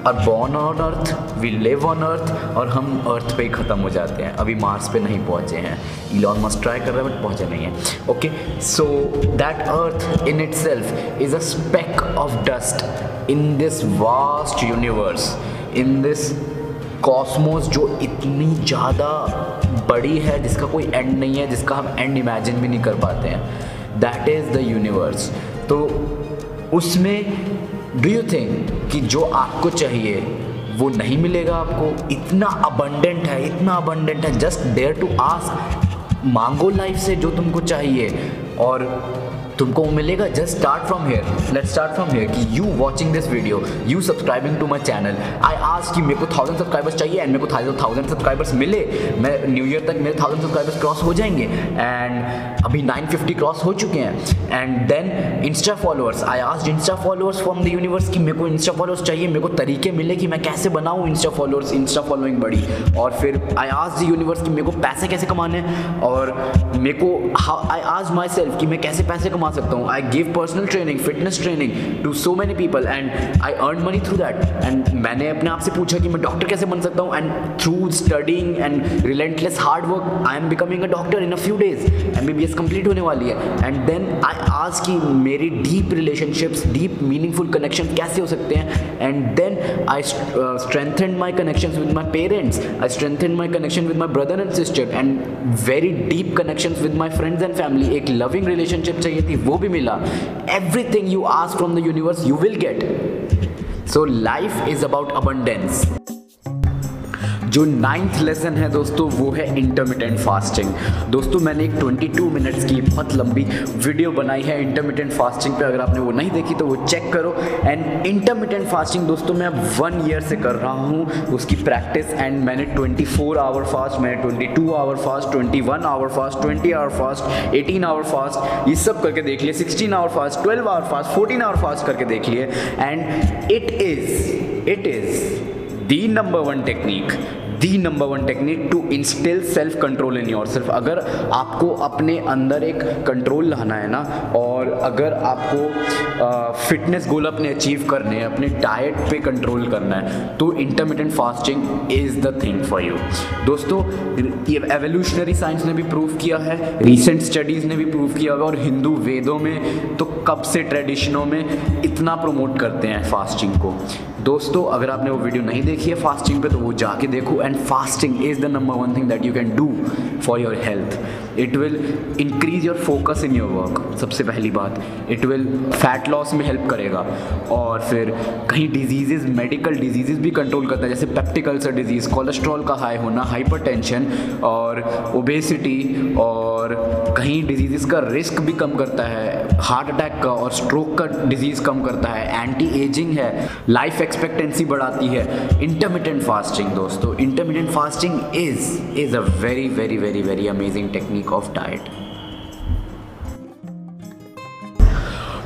are born on earth we live on earth और हम अर्थ पे ही ख़त्म हो जाते हैं। अभी मार्स पे नहीं पहुँचे हैं। इलॉन मस्ट ट्राई कर रहे हैं बट पहुँचे नहीं हैं। Okay so that earth in itself is a speck of dust in this vast universe in this cosmos जो इतनी ज़्यादा बड़ी है, जिसका कोई एंड नहीं है, जिसका हम एंड इमेजिन भी नहीं कर पाते हैं। दैट इज़ द यूनिवर्स तो उसमें डू यू थिंक कि जो आपको चाहिए, वो नहीं मिलेगा आपको? इतना अबंडेंट है, इतना अबंडेंट है जस्ट डेयर टू आस्क मांगो लाइफ से जो तुमको चाहिए। और तुमको मिलेगा just start from here let start from here कि you watching this video you subscribing to my channel I ask कि मेरे को थाउज़ेंड सब्सक्राइबर्स चाहिए एंड मेरे को थाउज़ेंड सब्सक्राइबर्स मिले। मैं न्यू ईयर तक मेरे थाउज़ेंड सब्सक्राइबर्स क्रॉस हो जाएँगे। एंड अभी नाइन फिफ्टी क्रॉस हो चुके हैं। And then Insta followers I ask Insta followers from the universe की मेरे को इंस्टा फॉलोअर्स चाहिए, मेरे को तरीके मिले कि मैं कैसे बनाऊँ इंस्टा फॉलोअर्स इंस्टा फॉलोइंग बड़ी। और फिर आई आज द यूनिवर्स की मेरे को पैसे कैसे कमाने और मेरे को आई आज माई सेल्फ कि मैं कैसे पैसे कमा सकता हूँ। I give personal training fitness training to so many people and I earn money through that and मैंने अपने आप से पूछा कि मैं डॉक्टर कैसे बन सकता हूँ? And through studying and relentless hard work I am becoming a doctor in a few days M B B S complete होने वाली है। एंड देन आई आज की मेरी deep relationships deep meaningful connection कैसे हो सकते हैं? And then I strengthen my connection with my parents I strengthen my connection with my brother and sister and very deep connection with my friends and family एक loving relationship चाहिए थी। भी वो भी मिला। Everything you ask from the universe you will get so life is about abundance जो ninth lesson है दोस्तों, वो है इंटरमीडियंट फास्टिंग दोस्तों, मैंने एक 22 मिनट्स की बहुत लंबी वीडियो बनाई है इंटरमीडियंट फास्टिंग पे। अगर आपने वो नहीं देखी तो वो चेक करो। एंड इंटरमीडियंट फास्टिंग दोस्तों, मैं वन ईयर से कर रहा हूँ उसकी प्रैक्टिस एंड मैंने 24 आवर फास्ट मैंने 22 hour fast 21 hour fast 20 hour fast 18 hour fast ये सब करके देख लिए। 16 hour fast 12 hour fast 14 hour fast करके देख लिए। And it is it is the number one technique the number one technique to instil self control in yourself अगर आपको अपने अंदर एक कंट्रोल लाना है ना, और अगर आपको फिटनेस गोल अपने अचीव करने हैं, अपने डाइट पे कंट्रोल करना है तो intermittent fasting is the thing for you दोस्तों, ये एवोल्यूशनरी साइंस ने भी प्रूव किया है रिसेंट स्टडीज़ ने भी प्रूव किया है, और हिंदू वेदों में तो कब से ट्रेडिशनों में इतना प्रमोट करते हैं फास्टिंग को? दोस्तों, अगर आपने वो वीडियो नहीं देखी है फास्टिंग पे तो वो जाके देखो। And fasting is the number one thing that you can do for your health it will increase your focus in your work सबसे पहली बात। इट विल फैट लॉस में हेल्प करेगा। और फिर कहीं डिजीजेज मेडिकल डिज़ीज़ भी कंट्रोल करता है। जैसे पेप्टिक अल्सर डिज़ीज़ कोलेस्ट्रॉल का हाई होना हाइपरटेंशन और ओबेसिटी और कहीं डिज़ीज़ का रिस्क भी कम करता है। हार्ट अटैक का और स्ट्रोक का डिज़ीज़ कम करता है एंटी एजिंग है, लाइफ एक्सपेक्टेंसी बढ़ाती है। इंटरमीडियंट फास्टिंग दोस्तों। Intermittent fasting is is a very very very very amazing technique of diet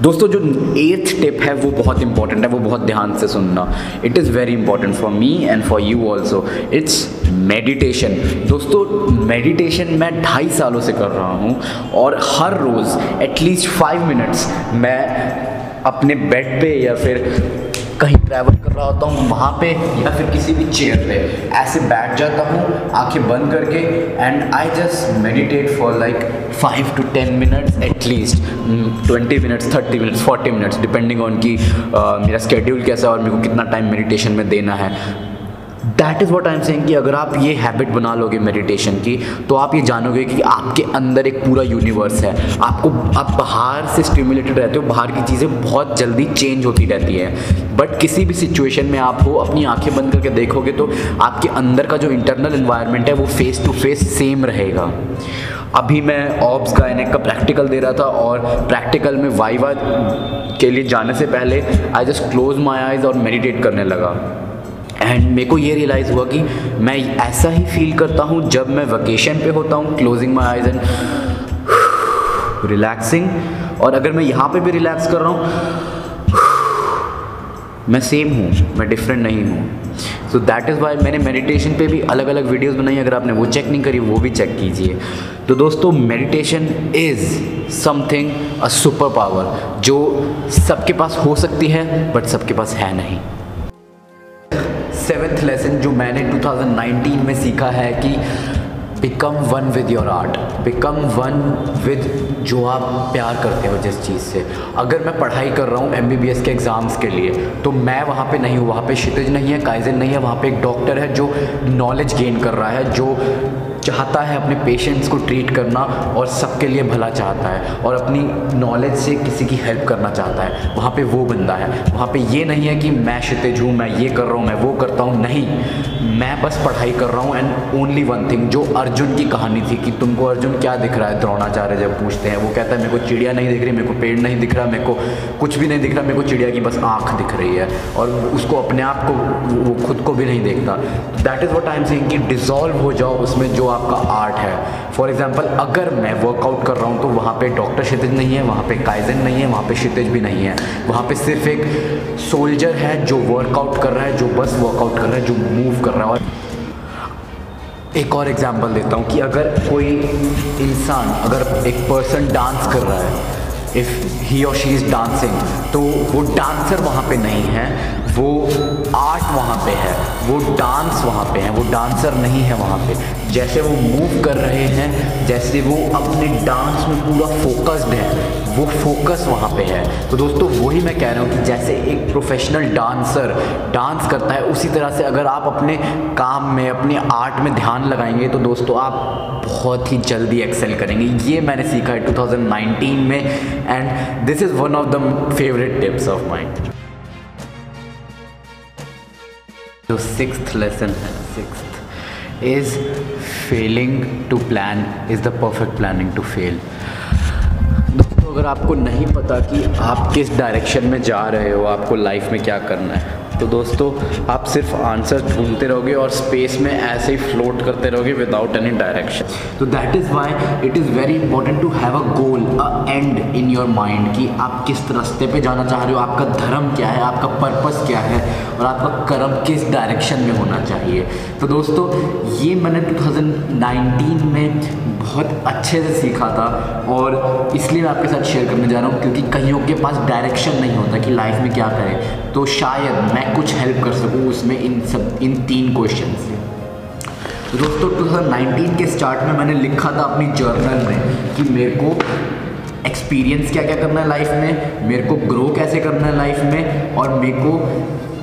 दोस्तों, जो एथ टिप है, वो बहुत इंपॉर्टेंट है, वो बहुत ध्यान से सुनना। It is very important for me and for you also it's meditation दोस्तों मेडिटेशन मैं ढाई सालों से कर रहा हूँ और हर रोज़ एटलीस्ट फाइव मिनट्स मैं अपने बेड पे या फिर कहीं ट्रैवल कर रहा होता हूँ, वहाँ पे या फिर किसी भी चेयर पे। ऐसे बैठ जाता हूँ, आँखें बंद करके and I just meditate for like five to ten minutes at least twenty minutes thirty minutes forty minutes depending on कि मेरा स्केड्यूल कैसा है और मेरे को कितना टाइम मेडिटेशन में देना है। That is what I am saying कि अगर आप ये हैबिट बना लोगे मेडिटेशन की तो आप ये जानोगे कि आपके अंदर एक पूरा यूनिवर्स है। आपको, आप बाहर से स्टिमुलेटेड रहते हो, बाहर की चीज़ें बहुत जल्दी चेंज होती रहती है। बट किसी भी सिचुएशन में आप हो, अपनी आँखें बंद करके देखोगे तो आपके अंदर का जो इंटरनल इन्वायरमेंट है, वो फेस टू फेस सेम रहेगा। अभी मैं ऑब्स का गायनेक का प्रैक्टिकल दे रहा था और प्रैक्टिकल में वाइवा के लिए जाने से पहले I just close my eyes और मेडिटेट करने लगा। एंड मेरे को ये रियलाइज़ हुआ कि मैं ऐसा ही फील करता हूँ जब मैं वेकेशन पे होता हूँ closing my eyes and relaxing और अगर मैं यहाँ पे भी रिलैक्स कर रहा हूँ, मैं सेम हूँ, मैं डिफरेंट नहीं हूँ. सो दैट इज़ वाई मैंने मेडिटेशन पे भी अलग अलग वीडियोस बनाई, अगर आपने वो चेक नहीं करी, वो भी चेक कीजिए. तो दोस्तों meditation is something a super power जो सबके पास हो सकती है बट सबके पास है नहीं. सेवेंथ लेसन जो मैंने 2019 में सीखा है कि become one with your art become one with जो आप प्यार करते हो जिस चीज़ से। अगर मैं पढ़ाई कर रहा हूँ MBBS के एग्ज़ाम्स के लिए तो मैं वहाँ पे नहीं हूँ, वहाँ पे क्षितिज नहीं है, काइजन नहीं है, वहाँ पे एक डॉक्टर है जो नॉलेज गेन कर रहा है, जो चाहता है अपने पेशेंट्स को ट्रीट करना और सबके लिए भला चाहता है और अपनी नॉलेज से किसी की हेल्प करना चाहता है। वहाँ पे वो बंदा है। वहाँ पे ये नहीं है कि मैं क्षितिज हूँ, मैं ये कर रहा हूँ, मैं वो करता हूँ। नहीं। मैं बस पढ़ाई कर रहा हूँ एंड ओनली वन थिंग जो अर्जुन की कहानी थी कि तुमको अर्जुन क्या दिख रहा है? द्रोणाचार्य जब पूछते हैं, वो कहता है, मेरे को चिड़िया नहीं दिख रही, मेरे को पेड़ नहीं दिख रहा, मेरे को कुछ भी नहीं दिख रहा, मेरे को चिड़िया की बस आँख दिख रही है। और उसको अपने आप को, वो खुद को भी नहीं देखता। That is what I am saying कि डिज़ोल्व हो जाओ उसमें जो आपका आर्ट है. फॉर एग्ज़ाम्पल अगर मैं वर्कआउट कर रहा हूँ तो वहाँ पे डॉक्टर क्षितिज नहीं है, वहाँ पे काइजन नहीं है, वहाँ पे क्षितिज भी नहीं है. वहाँ पे सिर्फ़ एक सोल्जर है जो वर्कआउट कर रहा है, जो बस वर्कआउट कर रहा है, जो मूव कर रहा है. और एक और एग्जांपल देता हूँ कि अगर कोई इंसान, अगर एक पर्सन डांस कर रहा है इफ़ ही और शी इज़ डांसिंग तो वो डांसर वहाँ पे नहीं है. वो आर्ट वहाँ पे है, वो डांस वहाँ पे है, वो डांसर नहीं है वहाँ पे। जैसे वो मूव कर रहे हैं, जैसे वो अपने डांस में पूरा फोकस्ड है, वो फोकस वहाँ पे है। तो दोस्तों, वही मैं कह रहा हूँ कि जैसे एक प्रोफेशनल डांसर डांस करता है, उसी तरह से अगर आप अपने काम में, अपने आर्ट में ध्यान लगाएँगे तो दोस्तों आप बहुत ही जल्दी एक्सेल करेंगे। ये मैंने सीखा है 2019 में and this is one of the favourite tips of mind जो सिक्स लेसन है six is failing to plan is the perfect planning to fail दोस्तों, अगर आपको नहीं पता कि आप किस डायरेक्शन में जा रहे हो, आपको लाइफ में क्या करना है तो दोस्तों, आप सिर्फ़ आंसर ढूंढते रहोगे और स्पेस में ऐसे ही फ्लोट करते रहोगे विदाउट एनी डायरेक्शन तो that is why it is very important to have a goal a end in your mind कि आप किस रास्ते पे जाना चाह रहे हो, आपका धर्म क्या है, आपका पर्पस क्या है और आपका कर्म किस डायरेक्शन में होना चाहिए। तो दोस्तों, ये मैंने 2019 में बहुत अच्छे से सीखा था और इसलिए मैं आपके साथ शेयर करने जा रहा हूँ क्योंकि कईयों के पास डायरेक्शन नहीं होता कि लाइफ में क्या करें। तो शायद मैं कुछ हेल्प कर सकूँ उसमें इन सब, इन तीन क्वेश्चन से। तो दोस्तों 2019 के स्टार्ट में मैंने लिखा था अपनी जर्नल में कि मेरे को एक्सपीरियंस क्या क्या करना है लाइफ में, मेरे को ग्रो कैसे करना है लाइफ में, और मेरे को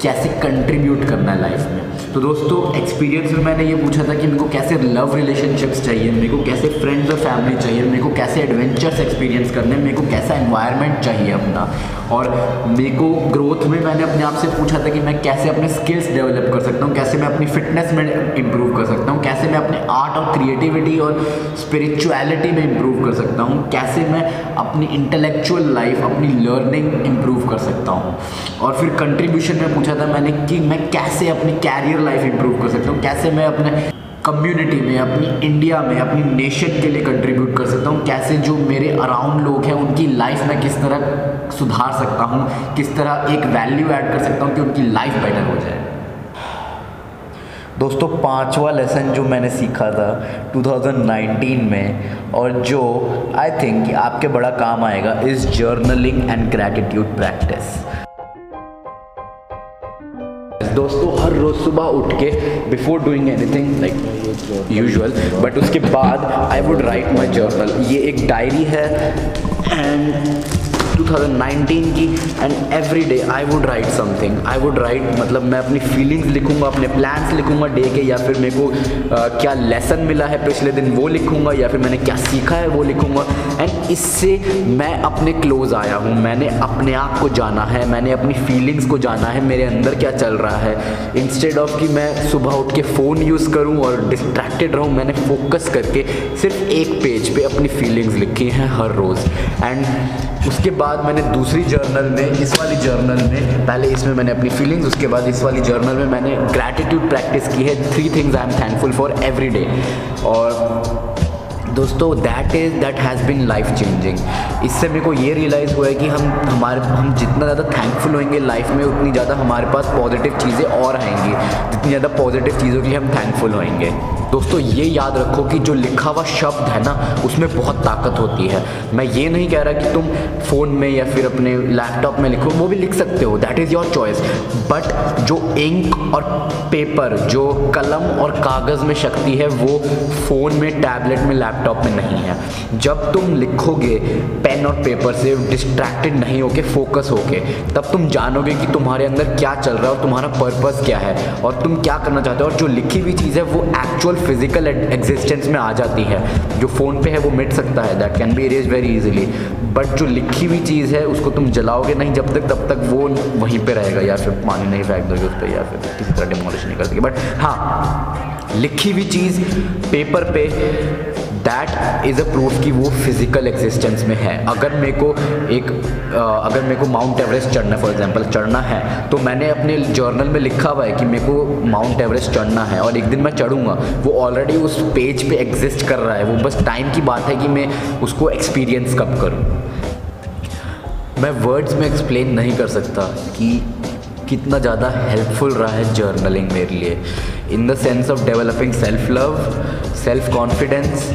कैसे कंट्रीब्यूट करना है लाइफ में। तो दोस्तों एक्सपीरियंस में मैंने ये पूछा था कि मेरे को कैसे लव रिलेशनशिप्स चाहिए, मेरे को कैसे फ्रेंड्स और फैमिली चाहिए, मेरे को कैसे एडवेंचर्स एक्सपीरियंस करने मेरे को कैसा एनवायरनमेंट चाहिए अपना। और मेरे को ग्रोथ में मैंने अपने आप से पूछा था कि मैं कैसे अपने स्किल्स डेवलप कर सकता हूँ, कैसे मैं अपनी फिटनेस में इम्प्रूव कर सकता हूँ, कैसे मैं अपने आर्ट और क्रिएटिविटी और स्पिरिचुअलिटी में इम्प्रूव कर सकता हूँ, कैसे मैं अपनी इंटेलेक्चुअल लाइफ अपनी लर्निंग इम्प्रूव कर सकता हूँ। और फिर कंट्रीब्यूशन में पूछा था मैंने कि मैं कैसे अपनी कैरियर लाइफ इम्प्रूव कर सकता हूँ? कैसे मैं अपने कम्युनिटी में, अपनी इंडिया में, अपनी नेशन के लिए कंट्रीब्यूट कर सकता हूँ? कैसे जो मेरे अराउंड लोग हैं, उनकी लाइफ में किस तरह सुधार सकता हूँ? किस तरह एक वैल्यू ऐड कर सकता हूँ कि उनकी लाइफ बेटर हो जाए? दोस्तों, पांचवा लेसन जो मैंने सीखा था 2019 में, और जो आई थिंक आपके बड़ा काम आएगा is journaling and gratitude practice दोस्तों, हर रोज़ सुबह उठ के before doing anything like usual but उसके बाद I would write my journal ये एक डायरी है एंड 2019 की and every day I would write something I would write मतलब मैं अपनी फीलिंग्स लिखूँगा अपने प्लान्स लिखूँगा डे के या फिर मेरे को uh, क्या लेसन मिला है पिछले दिन वो लिखूँगा या फिर मैंने क्या सीखा है वो लिखूँगा। एंड इससे मैं अपने क्लोज आया हूँ। मैंने अपने आप को जाना है मैंने अपनी फीलिंग्स को जाना है मेरे अंदर क्या चल रहा है। इंस्टेड ऑफ़ कि मैं सुबह उठ के फ़ोन यूज़ करूँ और डिस्ट्रैक्टेड रहूँ मैंने फोकस करके सिर्फ़ एक पेज पे अपनी फीलिंग्स लिखी हैं हर रोज़। एंड उसके बाद मैंने दूसरी जर्नल में, इस वाली जर्नल में, पहले इसमें मैंने अपनी फीलिंग्स उसके बाद इस वाली जर्नल में मैंने ग्रैटिट्यूड प्रैक्टिस की है three things I am thankful for every day और दोस्तों that is that has been life changing इससे मेरे को ये रियलाइज़ हुआ है कि हम, हमारे, हम जितना ज़्यादा थैंकफुल होंगे लाइफ में, उतनी ज़्यादा हमारे पास पॉजिटिव चीज़ें और आएँगी। जितनी ज़्यादा पॉजिटिव चीज़ों के लिए हम थैंकफुल होंगे। दोस्तों, ये याद रखो कि जो लिखा हुआ शब्द है ना, उसमें बहुत ताकत होती है। मैं ये नहीं कह रहा कि तुम फ़ोन में या फिर अपने लैपटॉप में लिखो, वो भी लिख सकते हो that is your choice but जो इंक और पेपर जो कलम और कागज़ में शक्ति है, वो फ़ोन में टैबलेट में लैपटॉप में नहीं है। जब तुम लिखोगे पेन और पेपर से डिस्ट्रैक्टेड नहीं होके फोकस होके, तब तुम जानोगे कि तुम्हारे अंदर क्या चल रहा है और तुम्हारा पर्पस क्या है। और तुम क्या करना चाहते हो? और जो लिखी हुई चीज़ है, वो एक्चुअल फ़िज़िकल एग्जिस्टेंस में आ जाती है। जो फ़ोन पे है, वो मिट सकता है। That can be erase very easily but जो लिखी हुई चीज़ है, उसको तुम जलाओगे नहीं, जब तक, तब तक वो वहीं पे रहेगा। या फिर पानी नहीं फेंक दोगे उस पर या फिर किसी तरह डिमोलिश नहीं कर दोगे। बट हाँ लिखी हुई चीज़ पेपर पे दैट इज़ अ प्रूफ कि वो फ़िज़िकल एग्जिस्टेंस में है। अगर मेरे को एक अगर मेरे को माउंट एवरेस्ट चढ़ना फॉर एग्जांपल चढ़ना है तो मैंने अपने जर्नल में लिखा हुआ है कि मेरे को माउंट एवरेस्ट चढ़ना है और एक दिन मैं चढ़ूँगा। वो ऑलरेडी उस पेज पे एग्जिस्ट कर रहा है। वो बस टाइम की बात है कि मैं उसको एक्सपीरियंस कब करूँ। मैं वर्ड्स में एक्सप्लेन नहीं कर सकता कि कितना ज़्यादा हेल्पफुल रहा है जर्नलिंग मेरे लिए। In the sense of developing self love self confidence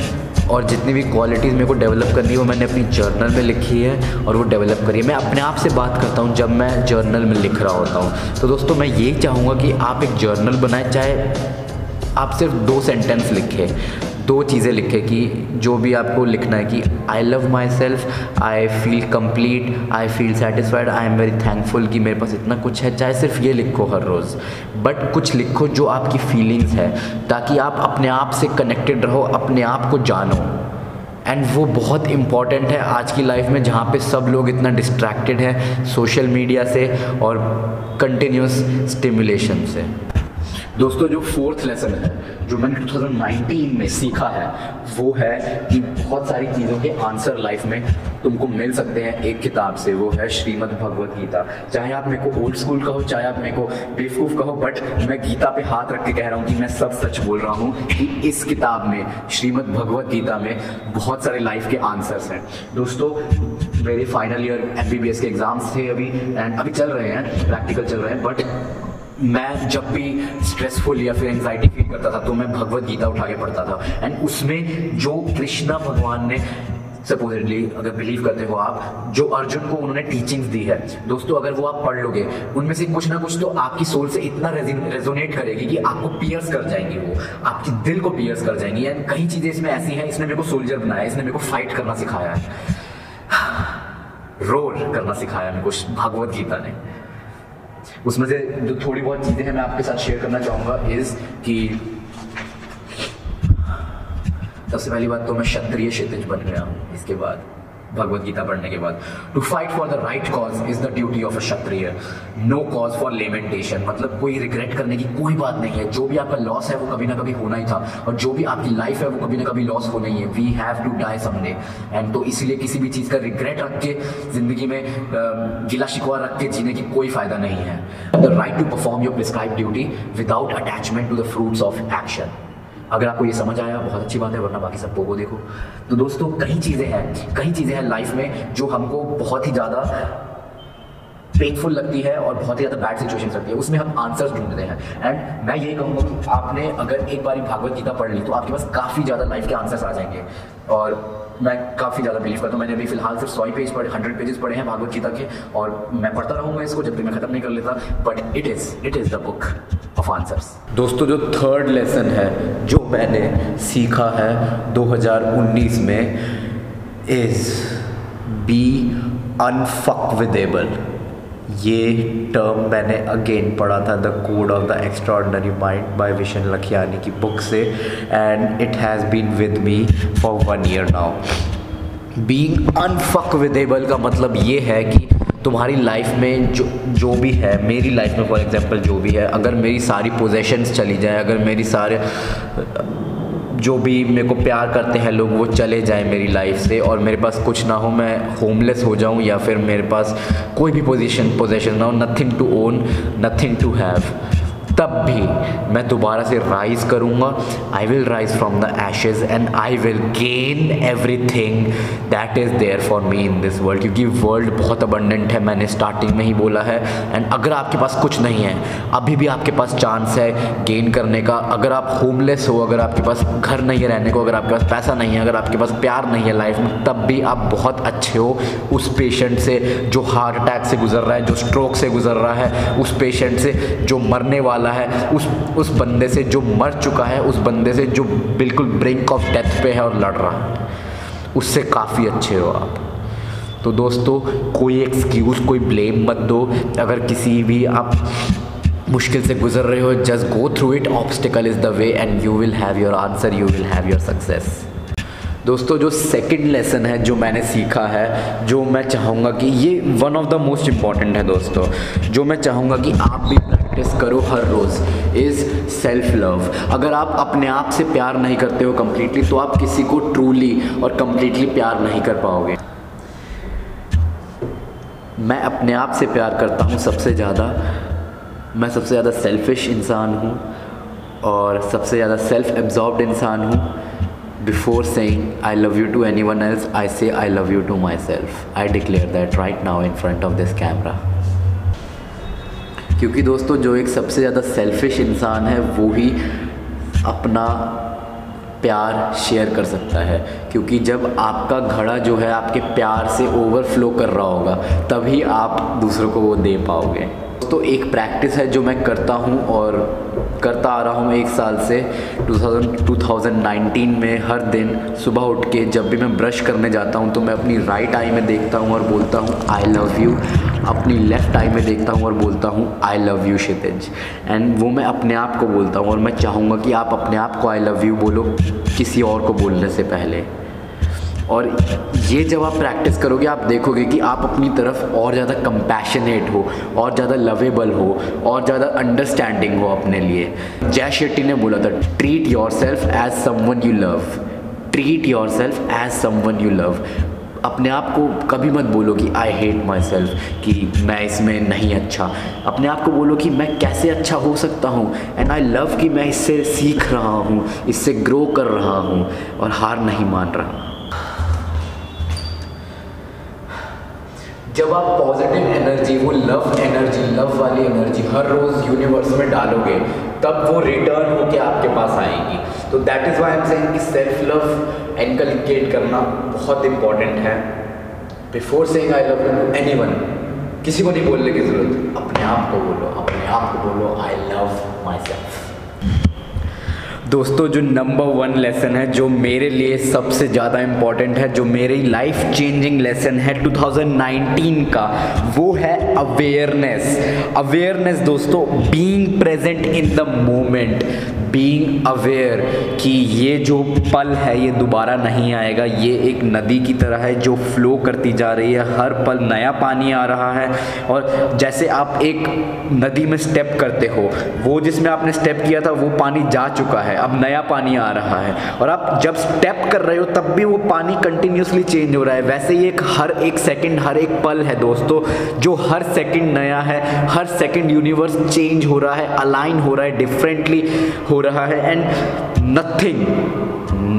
और जितनी भी क्वालिटीज़ मेरे को डेवलप करनी है, वो मैंने अपनी जर्नल में लिखी है और वो डेवलप करी है। मैं अपने आप से बात करता हूँ जब मैं जर्नल में लिख रहा होता हूँ। तो दोस्तों, मैं यही चाहूँगा कि आप एक जर्नल बनाए, चाहे आप सिर्फ़ दो सेंटेंस लिखें। दो चीज़ें लिखे कि जो भी आपको लिखना है कि I love myself I feel complete I feel satisfied I am very thankful कि मेरे पास इतना कुछ है, चाहे सिर्फ़ ये लिखो हर रोज़। बट कुछ लिखो जो आपकी फीलिंग्स है, ताकि आप अपने आप से कनेक्टेड रहो, अपने आप को जानो। एंड वो बहुत इंपॉर्टेंट है आज की लाइफ में, जहाँ पे सब लोग इतना डिस्ट्रैक्टेड है सोशल मीडिया से और कंटिन्यूस स्टिमुलेशन से। दोस्तों, जो फोर्थ लेसन है, जो मैंने 2019 में सीखा है, वो है कि बहुत सारी चीज़ों के आंसर लाइफ में तुमको मिल सकते हैं एक किताब से, वो है श्रीमद् भगवत गीता। चाहे आप मेरे को ओल्ड स्कूल कहो, चाहे आप मेरे को बेवकूफ़ कहो बट मैं गीता पे हाथ रख के कह रहा हूँ कि मैं सब सच बोल रहा हूँ कि इस किताब में, श्रीमद् भगवत गीता में बहुत सारे लाइफ के आंसर्स हैं। दोस्तों, मेरे फाइनल ईयर एमबीबीएस के एग्ज़ाम्स थे अभी एंड अभी चल रहे हैं प्रैक्टिकल चल रहे हैं बट मैं जब भी स्ट्रेसफुल या फिर एंजाइटी फील करता था तो मैं भगवत गीता उठा के पढ़ता था। एंड उसमें जो कृष्णा भगवान ने सपोजिटली अगर बिलीव करते हो आप, जो अर्जुन को उन्होंने टीचिंग्स दी है, दोस्तों, अगर वो आप पढ़ लोगे, उनमें से कुछ ना कुछ तो आपकी सोल से इतना रेजोनेट करेगी कि आपको पियर्स कर जाएँगी वो, आपके दिल को पियर्स कर जाएँगी। एंड कई चीज़ें इसमें ऐसी हैं, इसने मेरे को सोल्जर बनाया, इसने मेरे को फाइट करना सिखाया। है रोल करना सिखाया मेरे को भागवत गीता ने। उसमें से जो थोड़ी बहुत चीज़ें हैं मैं आपके साथ शेयर करना चाहूँगा इज़ कि सबसे पहली बात तो मैं क्षत्रिय क्षेत्र बन गया इसके बाद भगवत गीता पढ़ने के बाद। To fight for the right cause is the duty of a Kshatriya. No cause for lamentation मतलब कोई रिग्रेट करने की कोई बात नहीं है। जो भी आपका लॉस है, वो कभी ना कभी होना ही था। और जो भी आपकी लाइफ है, वो कभी ना कभी लॉस होना ही है। We have to die someday and तो इसीलिए किसी भी चीज़ का रिग्रेट रख के, ज़िंदगी में गिला शिकवा रख के जीने की कोई फ़ायदा नहीं है। The right to perform your prescribe duty without attachment to the fruits of action अगर आपको ये समझ आया, बहुत अच्छी बात है, वरना बाकी सबको देखो। तो दोस्तों, कई चीज़ें हैं, कई चीज़ें हैं लाइफ में जो हमको बहुत ही ज़्यादा पेनफुल लगती है और बहुत ही ज़्यादा बैड सिचुएशन लगती है। उसमें हम आंसर्स ढूंढते हैं। एंड मैं यही कहूँगा कि आपने अगर एक बार भागवत गीता पढ़ ली तो आपके पास काफ़ी ज़्यादा लाइफ के आंसर्स आ जाएँगे। और मैं काफ़ी ज़्यादा बिलीव करता हूँ। मैंने अभी फ़िलहाल सिर्फ़ सौ पेज पढ़े हंड्रेड पेजेस पढ़े हैं भागवत गीता के, और मैं पढ़ता रहूँगा इसको जब भी मैं ख़त्म नहीं कर लेता। But it is it is the book of answers दोस्तों, जो थर्ड लेसन है, जो मैंने सीखा है 2019 में इज़ बी अनफकविदेबल ये टर्म मैंने अगेन पढ़ा था the code of the extraordinary mind by Vishen Lakhiani की बुक से and it has been with me for one year now being unfuckwithable का मतलब ये है कि तुम्हारी लाइफ में जो जो भी है, मेरी लाइफ में फॉर एग्जांपल जो भी है, अगर मेरी सारी पोजेशंस चली जाए, अगर मेरी सारे जो भी मेरे को प्यार करते हैं लोग, वो चले जाएँ मेरी लाइफ से और मेरे पास कुछ ना हो, मैं होमलेस हो जाऊँ या फिर मेरे पास कोई भी पोजीशन पोजीशन ना हो nothing to own nothing to have तब भी मैं दोबारा से राइज करूँगा। I will rise from the ashes and I will gain everything that is there for me in this world क्योंकि वर्ल्ड बहुत अबंडेंट है, मैंने स्टार्टिंग में ही बोला है। एंड अगर आपके पास कुछ नहीं है, अभी भी आपके पास चांस है गेन करने का। अगर आप होमलेस हो, अगर आपके पास घर नहीं है रहने को, अगर आपके पास पैसा नहीं है, अगर आपके पास प्यार नहीं है लाइफ में, तब भी आप बहुत अच्छे हो। उस पेशेंट से जो हार्ट अटैक से गुजर रहा है, जो स्ट्रोक से गुजर रहा है, उस पेशेंट से जो मरने वाला है, उस उस बंदे से जो मर चुका है, उस बंदे से जो बिल्कुल ब्रिंक ऑफ़ डेथ पे है और लड़ रहा है, उससे काफ़ी अच्छे हो आप। तो दोस्तों, कोई एक्सक्यूज़ कोई ब्लेम मत दो। अगर किसी भी आप मुश्किल से गुजर रहे हो just go through it obstacle is the way and you will have your answer you will have your success दोस्तों, जो सेकंड लेसन है, जो मैंने सीखा है, जो मैं चाहूँगा कि ये one of the most important है दोस्तों। जो मैं चाहूँगा कि आप भी प्रैक्टिस करो हर रोज़ इज़ सेल्फ लव अगर आप अपने आप से प्यार नहीं करते हो कम्प्लीटली तो आप किसी को ट्रूली और कम्प्लीटली प्यार नहीं कर पाओगे. मैं अपने आप से प्यार करता हूँ सबसे ज़्यादा. मैं सबसे ज़्यादा सेल्फिश इंसान हूँ और सबसे ज़्यादा सेल्फ एब्जॉर्ब्ड इंसान हूँ. Before saying I love you to anyone else I say I love you to myself I declare that right now in front of this camera क्योंकि दोस्तों, जो एक सबसे ज़्यादा सेल्फिश इंसान है, वो ही अपना प्यार शेयर कर सकता है। क्योंकि जब आपका घड़ा जो है, आपके प्यार से ओवरफ्लो कर रहा होगा, तभी आप दूसरों को वो दे पाओगे। तो एक प्रैक्टिस है जो मैं करता हूँ और करता आ रहा हूँ एक साल से। 2000 2019 में हर दिन सुबह उठ के जब भी मैं ब्रश करने जाता हूँ तो मैं अपनी राइट आई में देखता हूँ और बोलता हूँ आई लव यू अपनी लेफ़्ट आई में देखता हूँ और बोलता हूँ I love you Kshitij. And वो मैं अपने आप को बोलता हूँ और मैं चाहूँगा कि आप अपने आप को आई लव यू बोलो किसी और को बोलने से पहले। और ये जब आप प्रैक्टिस करोगे, आप देखोगे कि आप अपनी तरफ़ और ज़्यादा कंपैशनेट हो, और ज़्यादा लवेबल हो, और ज़्यादा अंडरस्टैंडिंग हो अपने लिए। जय शेट्टी ने बोला था treat yourself as someone you love treat yourself as someone you love अपने आप को कभी मत बोलो कि आई हेट माई सेल्फ कि मैं इसमें नहीं अच्छा। अपने आप को बोलो कि, मैं कैसे अच्छा हो सकता हूँ? एंड आई लव कि मैं इससे सीख रहा हूँ, इससे ग्रो कर रहा हूँ, और हार नहीं मान रहा। जब आप पॉजिटिव एनर्जी वो लव एनर्जी लव वाली एनर्जी हर रोज़ यूनिवर्स में डालोगे, तब वो रिटर्न होके आपके पास आएगी। तो that is why I'm saying कि सेल्फ लव इनकलकेट करना बहुत इंपॉर्टेंट है। Before saying I love you anyone किसी को नहीं बोलने की ज़रूरत। अपने आप को बोलो, अपने आप को बोलो आई लव माई सेल्फ दोस्तों, जो नंबर वन लेसन है, जो मेरे लिए सबसे ज़्यादा इंपॉर्टेंट है, जो मेरी लाइफ चेंजिंग लेसन है 2019 का, वो है अवेयरनेस अवेयरनेस दोस्तों being present in the moment being aware कि ये जो पल है, ये दोबारा नहीं आएगा, ये एक नदी की तरह है जो फ्लो करती जा रही है, हर पल नया पानी आ रहा है और जैसे आप एक नदी में स्टेप करते हो, वो जिसमें आपने स्टेप किया था, वो पानी जा चुका है। अब नया पानी आ रहा है। और आप जब स्टेप कर रहे हो, तब भी वो पानी कंटिन्यूसली चेंज हो रहा है। वैसे ही एक हर एक सेकंड हर एक पल है दोस्तों, जो हर सेकंड नया है, हर सेकंड यूनिवर्स चेंज हो रहा है अलाइन हो रहा है डिफरेंटली हो रहा है। And nothing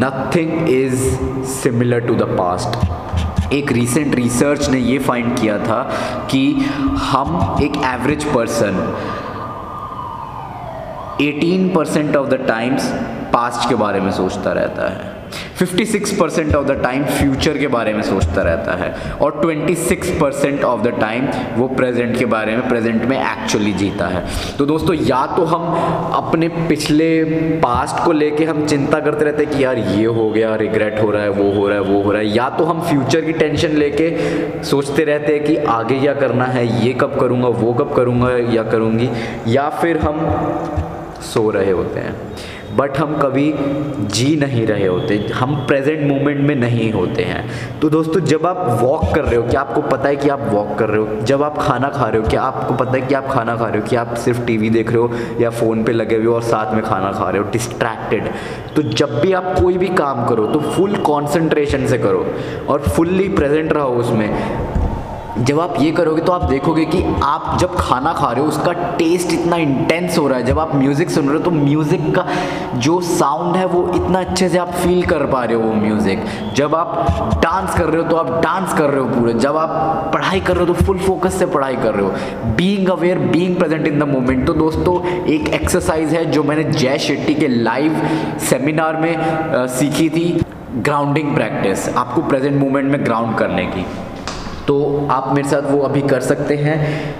nothing is similar to the past एक रिसेंट रिसर्च ने ये फाइंड किया था कि हम एक average person 18 percent of the times past के बारे में सोचता रहता है। 56 percent of the time future के बारे में सोचता रहता है। और 26 परसेंट ऑफ़ द टाइम वो प्रेजेंट के बारे में प्रेजेंट में एक्चुअली जीता है। तो दोस्तों, या तो हम अपने पिछले पास्ट को लेके हम चिंता करते रहते हैं कि यार ये हो गया रिग्रेट हो रहा है, वो हो रहा है, वो हो रहा है। या तो हम फ्यूचर की टेंशन लेके सोचते रहते हैं कि आगे क्या करना है, ये कब करूँगा, वो कब करूँगा, या करूँगी। या फिर हम सो रहे होते हैं। बट हम कभी जी नहीं रहे होते, हम प्रेजेंट मोमेंट में नहीं होते हैं। तो दोस्तों, जब आप वॉक कर रहे हो, क्या आपको पता है कि आप वॉक कर रहे हो? जब आप खाना खा रहे हो, क्या आपको पता है कि आप खाना खा रहे हो? कि आप सिर्फ़ टीवी देख रहे हो या फ़ोन पे लगे हुए हो और साथ में खाना खा रहे हो? डिस्ट्रैक्टेड तो जब भी आप कोई भी काम करो तो फुल कॉन्सेंट्रेशन से करो और फुल्ली प्रेजेंट रहो उसमें। जब आप ये करोगे तो आप देखोगे कि आप जब खाना खा रहे हो उसका टेस्ट इतना इंटेंस हो रहा है। जब आप म्यूज़िक सुन रहे हो तो म्यूज़िक का जो साउंड है वो इतना अच्छे से आप फील कर पा रहे हो वो म्यूज़िक जब आप डांस कर रहे हो तो आप डांस कर रहे हो पूरे। जब आप पढ़ाई कर रहे हो तो फुल फोकस से पढ़ाई कर रहे हो। Being aware being present in the moment तो दोस्तों एक एक्सरसाइज है जो मैंने जय शेट्टी के लाइव सेमिनार में आ, सीखी थी। ग्राउंडिंग प्रैक्टिस आपको प्रेजेंट मोमेंट में ग्राउंड करने की। तो आप मेरे साथ वो अभी कर सकते हैं,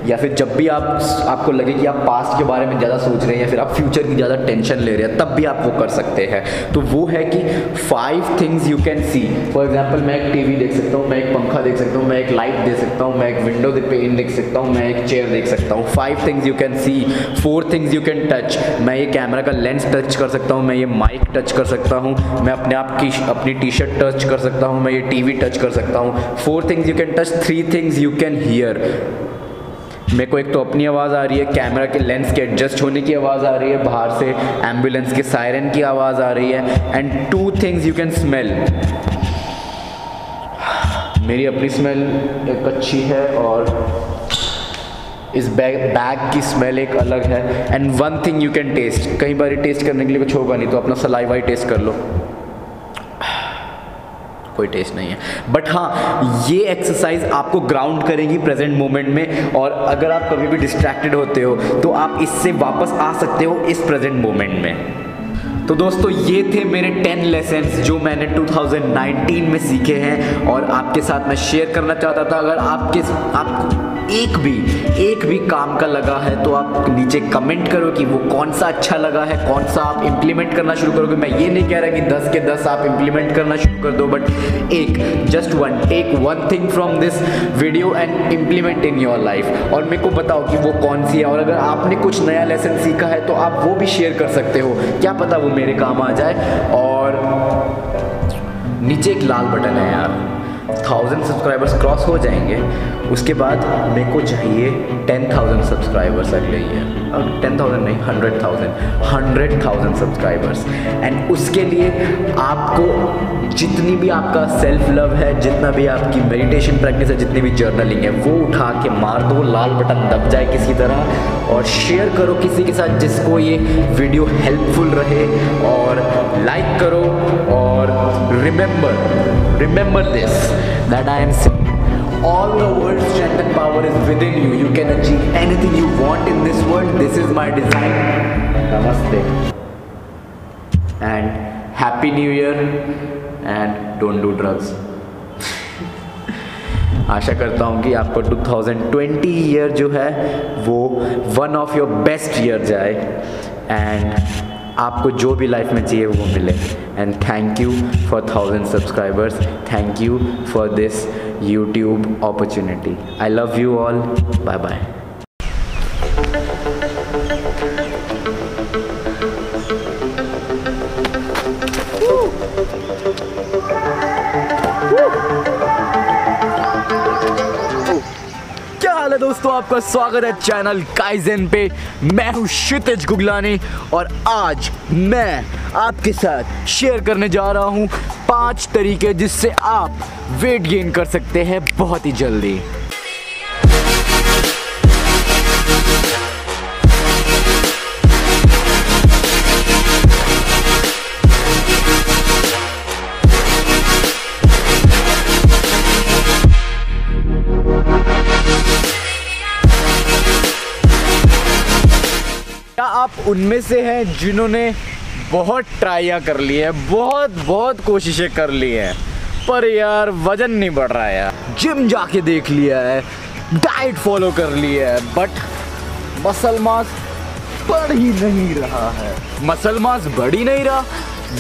या फिर जब भी आप, आपको लगे कि आप पास्ट के बारे में ज़्यादा सोच रहे हैं, या फिर आप फ्यूचर की ज़्यादा टेंशन ले रहे हैं, तब भी आप वो कर सकते हैं। तो वो है कि five things you can see for example मैं एक टीवी देख सकता हूँ, मैं एक पंखा देख सकता हूँ, मैं एक लाइट देख सकता हूँ, मैं एक विंडो पेन देख सकता हूँ, मैं एक चेयर देख सकता हूँ। Five things you can see four things you can touch मैं ये कैमरा का लेंस टच कर सकता हूँ, मैं ये माइक टच कर सकता हूँ, मैं अपने आप की, अपनी टी शर्ट टच कर सकता हूँ, मैं ये टीवी टच कर सकता हूँ। Four things you can touch three things you can hear मेरे को एक तो अपनी आवाज़ आ रही है कैमरा के लेंस के एडजस्ट होने की आवाज़ आ रही है, बाहर से एंबुलेंस के सायरन की आवाज़ आ रही है and two things you can smell मेरी अपनी स्मेल एक अच्छी है और इस बैग बैग की स्मेल एक अलग है and one thing you can taste कई बार टेस्ट करने के लिए कुछ होगा नहीं तो अपना सलाइवा ही टेस्ट कर लो। कोई टेस्ट नहीं है। बट हाँ ये एक्सरसाइज आपको ग्राउंड करेगी प्रेजेंट मोमेंट में और अगर आप कभी भी डिस्ट्रैक्टेड होते हो तो आप इससे वापस आ सकते हो इस प्रेजेंट मोमेंट में। तो दोस्तों, ये थे मेरे 10 लेसन जो मैंने 2019 में सीखे हैं और आपके साथ मैं शेयर करना चाहता था। अगर आपके आपको एक भी एक भी काम का लगा है तो आप नीचे कमेंट करो कि वो कौन सा अच्छा लगा है कौन सा आप इम्प्लीमेंट करना शुरू करोगे। मैं ये नहीं कह रहा कि 10 के 10 आप इम्प्लीमेंट करना शुरू कर दो बट एक just one take one thing from this video and implement in your life और मेरे को बताओ कि वो कौन सी है? और अगर आपने कुछ नया लेसन सीखा है तो आप वो भी शेयर कर सकते हो। क्या पता वो मेरे काम आ जाए? और नीचे एक लाल बटन है यार। थाउज़ेंड सब्सक्राइबर्स क्रॉस हो जाएँगे, उसके बाद मेरे को चाहिए टेन थाउज़ेंड सब्सक्राइबर्स अगले ईयर टेन थाउज़ेंड नहीं, hundred thousand. Hundred thousand subscribers. And उसके लिए आपको जितनी भी आपका सेल्फ लव है, जितना भी आपकी मेडिटेशन प्रैक्टिस है, जितनी भी जर्नलिंग है, वो उठा के मार दो, लाल बटन दब जाए किसी तरह, और शेयर करो किसी के साथ जिसको ये वीडियो हेल्पफुल रहे, और लाइक करो, और remember remember this that I am all the world's strength and power is within you you can achieve anything you want in this world this is my design namaste and happy new year and don't do drugs आशा करता हूँ कि आपको 2020 year जो है वो one of your best year जाए and आपको जो भी लाइफ में चाहिए वो मिले। And thank you for thousand subscribers thank you for this YouTube opportunity I love you all bye bye दोस्तों, आपका स्वागत है चैनल काइजन पे। मैं हूँ क्षितिज गुगलानी और आज मैं आपके साथ शेयर करने जा रहा हूँ पाँच तरीके जिससे आप वेट गेन कर सकते हैं बहुत ही जल्दी। उनमें से हैं जिन्होंने बहुत ट्राइयाँ कर ली है, बहुत बहुत कोशिशें कर ली हैं। पर यार, वज़न नहीं बढ़ रहा है यार। जिम जाके देख लिया है डाइट फॉलो कर लिया है बट मसल मास बढ़ ही नहीं रहा है। मसल मास बढ़ ही नहीं रहा।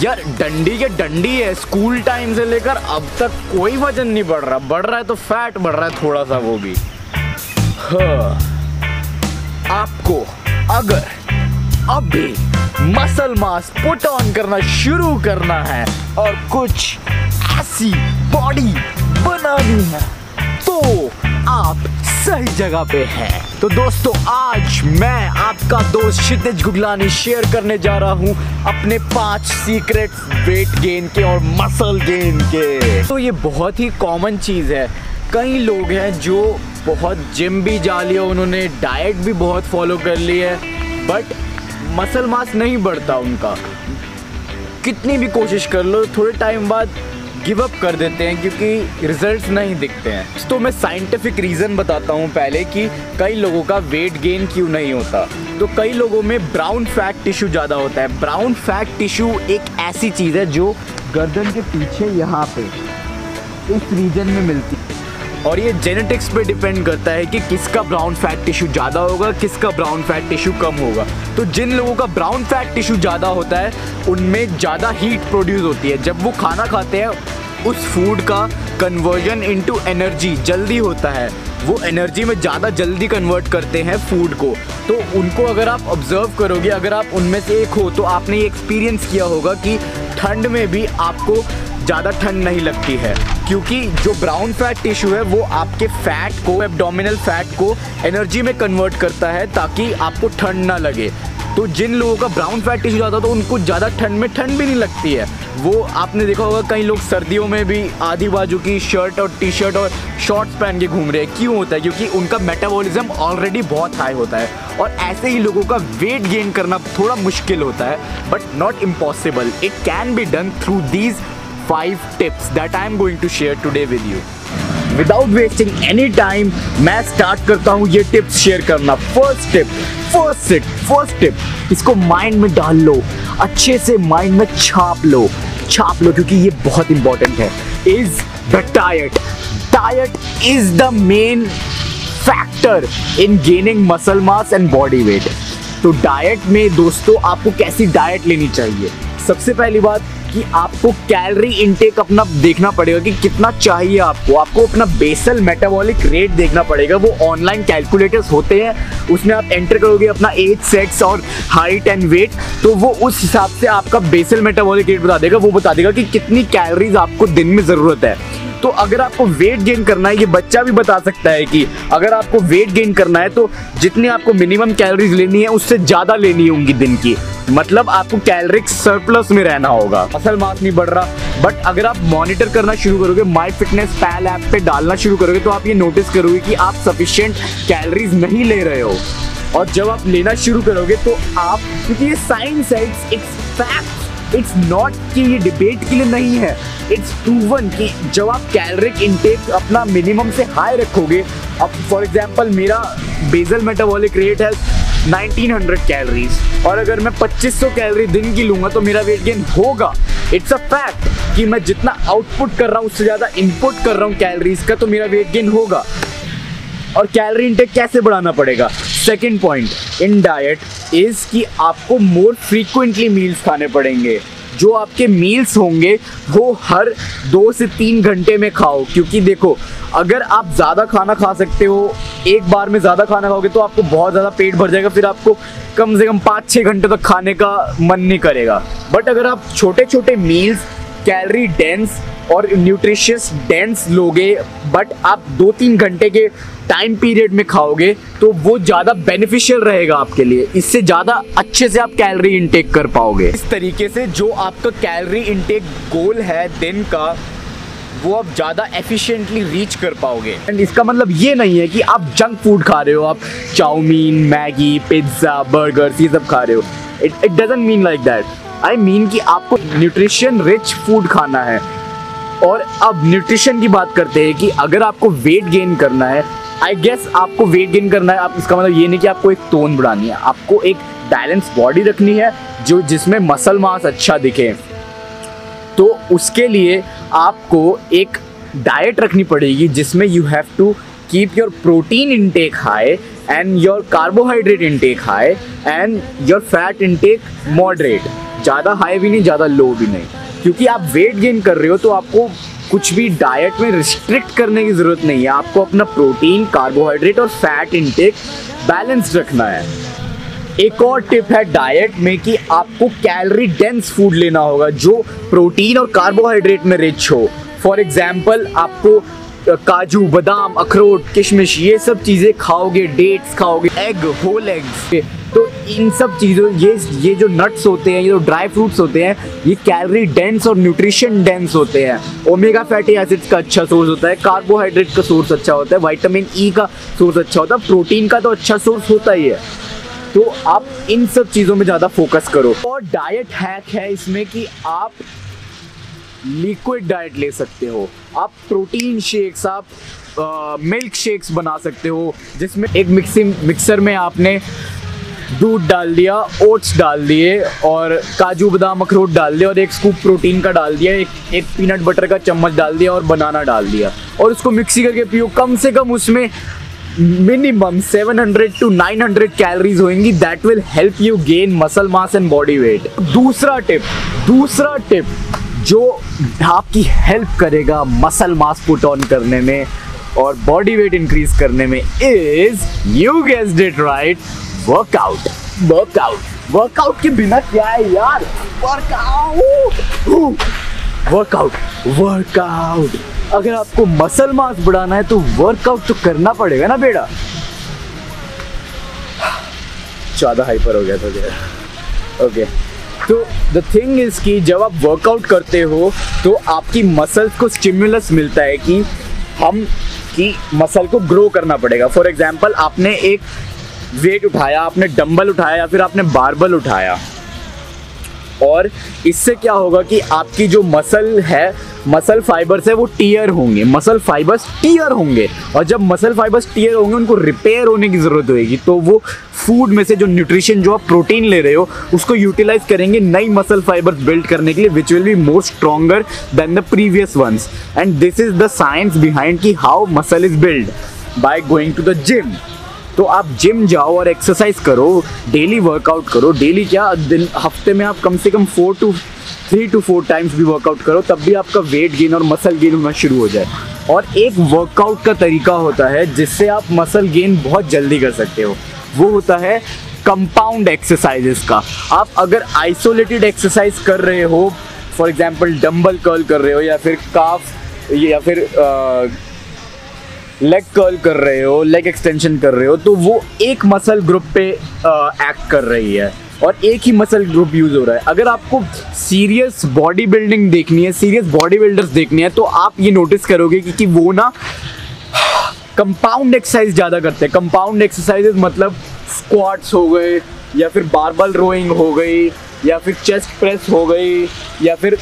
यार, डंडी के डंडी है स्कूल टाइम से लेकर अब तक कोई वज़न नहीं बढ़ रहा। बढ़ रहा है तो फैट बढ़ रहा है थोड़ा सा वो भी। हाँ। आपको अगर अभी मसल मास पुट ऑन करना शुरू करना है और कुछ ऐसी बॉडी बनानी है। तो आप सही जगह पे हैं। तो दोस्तों, आज मैं आपका दोस्त क्षितिज गुगलानी शेयर करने जा रहा हूँ अपने पाँच सीक्रेट वेट गेन के और मसल गेन के। तो ये बहुत ही कॉमन चीज़ है। कई लोग हैं जो बहुत जिम भी जा लिया उन्होंने डाइट भी बहुत फॉलो कर ली है बट मसल मास नहीं बढ़ता उनका। कितनी भी कोशिश कर लो, थोड़े टाइम बाद गिव अप कर देते हैं क्योंकि रिजल्ट्स नहीं दिखते हैं। तो मैं साइंटिफिक रीज़न बताता हूँ पहले कि कई लोगों का वेट गेन क्यों नहीं होता। तो कई लोगों में ब्राउन फैट टिश्यू ज़्यादा होता है। ब्राउन फैट टिश्यू एक ऐसी चीज़ है जो गर्दन के पीछे यहाँ पे इस रीजन में मिलती और ये जेनेटिक्स पे डिपेंड करता है कि किसका ब्राउन फैट टिश्यू ज़्यादा होगा, किसका ब्राउन फैट टिश्यू कम होगा। तो जिन लोगों का ब्राउन फैट टिश्यू ज़्यादा होता है, उनमें ज़्यादा हीट प्रोड्यूस होती है। जब वो खाना खाते हैं, उस फ़ूड का कन्वर्जन इनटू एनर्जी जल्दी होता है। वो एनर्जी में ज़्यादा जल्दी कन्वर्ट करते हैं फ़ूड को। तो उनको अगर आप ऑब्ज़र्व करोगे, अगर आप उनमें से एक हो तो आपने ये एक्सपीरियंस किया होगा कि ठंड में भी आपको ज़्यादा ठंड नहीं लगती है, क्योंकि जो ब्राउन फैट टिश्यू है, वो आपके फैट को एब्डोमिनल फैट को एनर्जी में कन्वर्ट करता है, ताकि आपको ठंड ना लगे। तो जिन लोगों का ब्राउन फैट टिश्यू ज़्यादा तो उनको ज़्यादा ठंड में ठंड भी नहीं लगती है। वो, आपने देखा होगा, कई लोग सर्दियों में भी आधी बाजू की शर्ट और टी शर्ट और शॉर्ट्स पहन के घूम रहे हैं। क्यों होता है? क्योंकि उनका मेटाबॉलिज्म ऑलरेडी बहुत हाई होता है, और ऐसे ही लोगों का वेट गेन करना थोड़ा मुश्किल होता है but not impossible it can be done through these five tips that I am going to share today with you without wasting any time मैं स्टार्ट करता हूँ ये टिप्स शेयर करना। First tip first tip first tip इसको mind में डाल लो। अच्छे से माइंड में छाप लो। छाप लो क्योंकि ये बहुत इंपॉर्टेंट है। Is the diet diet is the main factor in gaining muscle mass and body weight तो डाइट में दोस्तों आपको कैसी डाइट लेनी चाहिए? सबसे पहली बात कि आपको कैलोरी इनटेक अपना देखना पड़ेगा कि कितना चाहिए आपको। आपको अपना बेसल मेटाबॉलिक रेट देखना पड़ेगा। वो ऑनलाइन कैलकुलेटर्स होते हैं। उसमें आप एंटर करोगे अपना एज सेक्स और हाइट एंड वेट तो वो उस हिसाब से आपका बेसल मेटाबॉलिक रेट बता देगा। वो बता देगा कि कितनी कैलरीज आपको दिन में ज़रूरत है। तो अगर आपको वेट गेन करना है, ये बच्चा भी बता सकता है कि अगर आपको वेट गेन करना है तो जितनी आपको मिनिमम कैलोरीज लेनी है, उससे ज़्यादा लेनी होंगी दिन की। मतलब आपको कैलोरिक सरप्लस में रहना होगा। असल मास नहीं बढ़ रहा। बट अगर आप मॉनिटर करना शुरू करोगे माई फिटनेस पैल ऐप पे डालना शुरू करोगे तो आप ये नोटिस करोगे कि आप सफिशियंट कैलोरीज नहीं ले रहे हो। और जब आप लेना शुरू करोगे तो आप, क्योंकि ये साइंस है इट्स फैक्ट इट्स नॉट कि ये डिबेट के लिए नहीं है. इट्स प्रूवन कि जब आप कैलोरिक इनटेक अपना मिनिमम से हाई रखोगे, अब फॉर एग्जांपल मेरा बेजल मेटाबॉलिक रेट है 1900 कैलोरीज और अगर मैं 2500 कैलोरी दिन की लूँगा तो मेरा वेट गेन होगा. इट्स अ फैक्ट कि मैं जितना आउटपुट कर रहा हूँ, उससे ज़्यादा इनपुट कर रहा हूँ कैलोरीज का तो मेरा वेट गेन होगा. और कैलोरी इनटेक कैसे बढ़ाना पड़ेगा? Second point in diet is कि आपको मोर फ्रीक्वेंटली मील्स खाने पड़ेंगे। जो आपके मील्स होंगे, वो हर दो से तीन घंटे में खाओ। क्योंकि देखो, अगर आप ज़्यादा खाना खा सकते हो, एक बार में ज़्यादा खाना खाओगे तो आपको बहुत ज़्यादा पेट भर जाएगा, फिर आपको कम से कम पाँच छः घंटे तक खाने का मन नहीं करेगा। बट अगर आप छोटे छोटे मील्स कैलोरी डेंस और न्यूट्रिशियस डेंस लोगे बट आप दो तीन घंटे के टाइम पीरियड में खाओगे तो वो ज़्यादा बेनिफिशियल रहेगा आपके लिए। इससे ज़्यादा अच्छे से आप कैलरी इनटेक कर पाओगे। इस तरीके से जो आपका कैलरी इनटेक गोल है दिन का वो आप ज़्यादा एफिशिएंटली रीच कर पाओगे। एंड इसका मतलब ये नहीं है कि आप जंक फ़ूड खा रहे हो आप चाउमीन मैगी पिज़्ज़ा बर्गर ये सब खा रहे हो। It it doesn't mean like that I I mean mean कि आपको न्यूट्रिशन रिच फ़ूड खाना है। और अब न्यूट्रिशन की बात करते हैं कि अगर आपको वेट गेन करना है आई गेस आपको वेट गेन करना है, आप इसका मतलब ये नहीं कि आपको एक टोन बढ़ानी है, आपको एक बैलेंस बॉडी रखनी है, जो जिसमें मसल मास अच्छा दिखे। तो उसके लिए आपको एक डाइट रखनी पड़ेगी जिसमें you have to keep your protein intake high and your carbohydrate intake high and your fat intake moderate ज़्यादा हाई भी नहीं, ज़्यादा लो भी नहीं। क्योंकि आप वेट गेन कर रहे हो तो आपको कुछ भी डाइट में रिस्ट्रिक्ट करने की ज़रूरत नहीं है। आपको अपना प्रोटीन कार्बोहाइड्रेट और फैट इनटेक बैलेंस रखना है। एक और टिप है डाइट में कि आपको कैलोरी डेंस फ़ूड लेना होगा, जो प्रोटीन और कार्बोहाइड्रेट में रिच हो। फॉर एग्ज़ाम्पल आपको काजू, बादाम, अखरोट, किशमिश, ये सब चीज़ें खाओगे डेट्स खाओगे एग होल एग्स तो इन सब चीज़ों, ये ये जो नट्स होते हैं, ये जो ड्राई फ्रूट्स होते हैं, ये कैलोरी डेंस और न्यूट्रिशन डेंस होते हैं। ओमेगा फैटी एसिड्स का अच्छा सोर्स होता है कार्बोहाइड्रेट का सोर्स अच्छा होता है वाइटामिन ई का सोर्स अच्छा होता है प्रोटीन का तो अच्छा सोर्स होता ही है। तो आप इन सब चीज़ों में ज़्यादा फोकस करो। और डाइट हैक है इसमें कि आप लिक्विड डाइट ले सकते हो। आप प्रोटीन शेक्स आप मिल्क शेक्स बना सकते हो, जिसमें एक मिक्सिंग मिक्सर में आपने दूध डाल दिया, ओट्स डाल दिए और काजू बादाम, अखरोट डाल दिया और एक स्कूप प्रोटीन का डाल दिया, एक एक पीनट बटर का चम्मच डाल दिया और बनाना डाल दिया। और उसको मिक्सी करके पियो। कम से कम उसमें मिनिमम 700 टू 900 कैलोरीज होंगी that will help you gain muscle mass and body weight दूसरा टिप दूसरा टिप जो आपकी हेल्प करेगा मसल मास पुट ऑन करने में और बॉडी वेट इंक्रीज करने में is you guessed it right workout workout workout के बिना क्या है यार? वर्कआउट वर्कआउट वर्कआउट अगर आपको मसल मास बढ़ाना है तो वर्कआउट तो करना पड़ेगा ना बेटा? ज़्यादा हाइपर हो गया था ओके तो द थिंग इज़ कि जब आप वर्कआउट करते हो तो आपकी मसल्स को स्टिमुलस मिलता है कि हम, कि मसल को ग्रो करना पड़ेगा। फॉर एग्ज़ाम्पल आपने एक वेट उठाया, आपने डंबल उठाया या फिर आपने बारबल उठाया? और इससे क्या होगा कि आपकी जो मसल है, मसल फाइबर्स है, वो टीयर होंगे। मसल फाइबर्स टीयर होंगे। और जब मसल फाइबर्स टीयर होंगे, उनको रिपेयर होने की ज़रूरत होगी तो वो फ़ूड में से जो न्यूट्रिशन जो आप प्रोटीन ले रहे हो, उसको यूटिलाइज करेंगे नई मसल फाइबर्स बिल्ड करने के लिए which will be more stronger than the previous ones and this is the science behind की how muscle is build by going to the gym तो आप जिम जाओ और एक्सरसाइज करो डेली वर्कआउट करो। डेली क्या, दिन, हफ़्ते में आप कम से कम four to three to four times भी वर्कआउट करो, तब भी आपका वेट गेन और मसल गेन होना शुरू हो जाए। और एक वर्कआउट का तरीका होता है जिससे आप मसल गेन बहुत जल्दी कर सकते हो। वो होता है कंपाउंड एक्सरसाइजेस का। आप अगर आइसोलेटेड एक्सरसाइज कर रहे हो फॉर एग्ज़ाम्पल डम्बल कर्ल कर रहे हो या फिर काफ या फिर लेग कर्ल कर रहे हो लेग एक्सटेंशन कर रहे हो तो वो एक मसल ग्रुप पे एक्ट कर रही है और एक ही मसल ग्रुप यूज़ हो रहा है। अगर आपको सीरियस बॉडी बिल्डिंग देखनी है सीरियस बॉडी बिल्डर्स देखनी है तो आप ये नोटिस करोगे कि, कि वो ना कंपाउंड एक्सरसाइज ज़्यादा करते हैं। कंपाउंड एक्सरसाइजेज मतलब स्क्वाट्स हो गए या फिर बारबल रोइंग हो गई या फिर चेस्ट प्रेस हो गई या फिर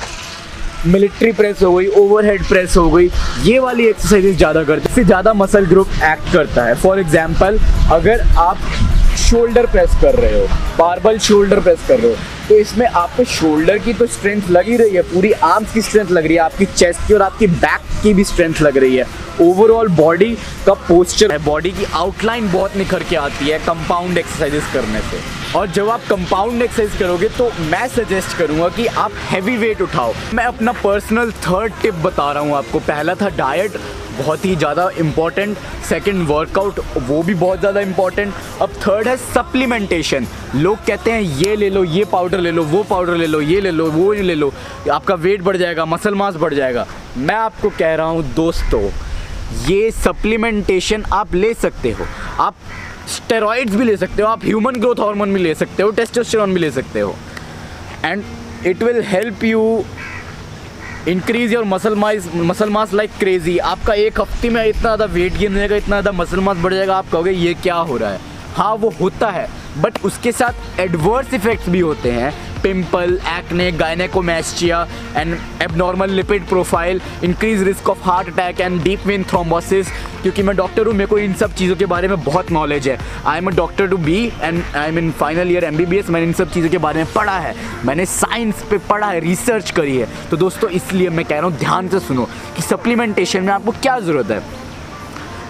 मिलिट्री प्रेस हो गई ओवरहेड प्रेस हो गई, ये वाली एक्सरसाइजेज ज़्यादा करते हैं। इससे ज़्यादा मसल ग्रुप एक्ट करता है। फॉर एग्ज़ाम्पल अगर आप शोल्डर प्रेस कर रहे हो बारबल शोल्डर प्रेस कर रहे हो तो इसमें आपके शोल्डर की तो स्ट्रेंथ लग ही रही है, पूरी आर्म्स की स्ट्रेंथ लग रही है, आपकी चेस्ट की और आपकी बैक की भी स्ट्रेंथ लग रही है। ओवरऑल बॉडी का पोस्चर है बॉडी की आउटलाइन बहुत निखर के आती है कंपाउंड एक्सरसाइजेस करने से। और जब आप कंपाउंड एक्सरसाइज करोगे तो मैं सजेस्ट करूँगा कि आप हैवी वेट उठाओ। मैं अपना पर्सनल थर्ड टिप बता रहा हूँ आपको। पहला था डाइट बहुत ही ज़्यादा इंपॉर्टेंट सेकंड वर्कआउट वो भी बहुत ज़्यादा इंपॉर्टेंट अब थर्ड है सप्लीमेंटेशन लोग कहते हैं, ये ले लो, ये पाउडर ले लो, वो पाउडर ले लो, ये ले लो, वो ले लो. आपका वेट बढ़ जाएगा मसल मास बढ़ जाएगा. मैं आपको कह रहा हूँ दोस्तों, ये सप्लीमेंटेशन आप ले सकते हो. आप स्टेरॉइड्स भी ले सकते हो, आप ह्यूमन ग्रोथ हार्मोन भी ले सकते हो टेस्टोस्टेरोन भी ले सकते हो. And it will help you increase your muscle size muscle mass like crazy आपका एक हफ़्ते में इतना ज़्यादा वेट गेन हो जाएगा इतना ज़्यादा मसल मास बढ़ जाएगा, आप कहोगे, ये क्या हो रहा है? हाँ वो होता है बट उसके साथ एडवर्स इफेक्ट्स भी होते हैं। Pimple acne gynaecomastia and abnormal lipid profile increase risk of heart attack and deep vein thrombosis क्योंकि मैं डॉक्टर हूँ, मेरे को इन सब चीज़ों के बारे में बहुत नॉलेज है। I am a doctor to be and I am in final year MBBS मैंने इन सब चीज़ों के बारे में पढ़ा है। मैंने साइंस पे पढ़ा है रिसर्च करी है। तो दोस्तों, इसलिए मैं कह रहा हूँ, ध्यान से सुनो कि सप्लीमेंटेशन में आपको क्या ज़रूरत है।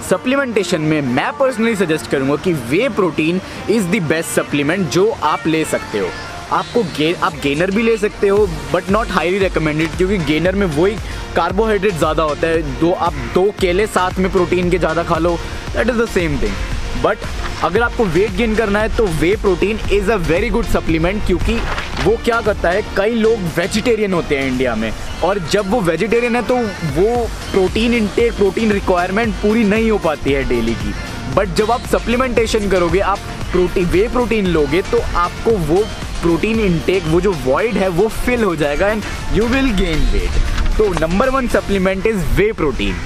सप्लीमेंटेशन में मैं पर्सनली सजेस्ट करूँगा कि whey protein is the best supplement जो आप ले सकते हो। आपको गे आप गेनर भी ले सकते हो बट नॉट हाईली रिकमेंडेड क्योंकि गेनर में वही कार्बोहाइड्रेट ज़्यादा होता है। दो, आप दो केले साथ में प्रोटीन के ज़्यादा खा लो that is the same thing but अगर आपको वेट गेन करना है तो whey protein is a very good supplement क्योंकि वो क्या करता है, कई लोग वेजिटेरियन होते हैं इंडिया में, और जब वो वेजिटेरियन है तो वो प्रोटीन इनटेक प्रोटीन रिक्वायरमेंट पूरी नहीं हो पाती है डेली की। बट जब आप सप्लीमेंटेशन करोगे, आप प्रोटीन वे प्रोटीन लोगे तो आपको वो प्रोटीन इनटेक वो जो वॉइड है वो फिल हो जाएगा and you will gain weight तो number one supplement is whey protein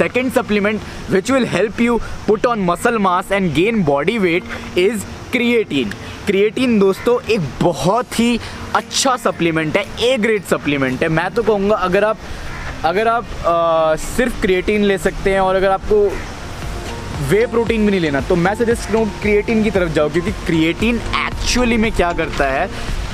second supplement which will help you put on muscle mass and gain body weight is creatine. Creatine दोस्तों एक बहुत ही अच्छा सप्लीमेंट है ए ग्रेड सप्लीमेंट है। मैं तो कहूँगा अगर आप अगर आप आ, सिर्फ़ क्रिएटिन ले सकते हैं और अगर आपको वे प्रोटीन भी नहीं लेना। तो मैं सजेस्ट करूँ क्रिएटिन की तरफ़ जाओ, क्योंकि क्रिएटिन एक्चुअली में क्या करता है,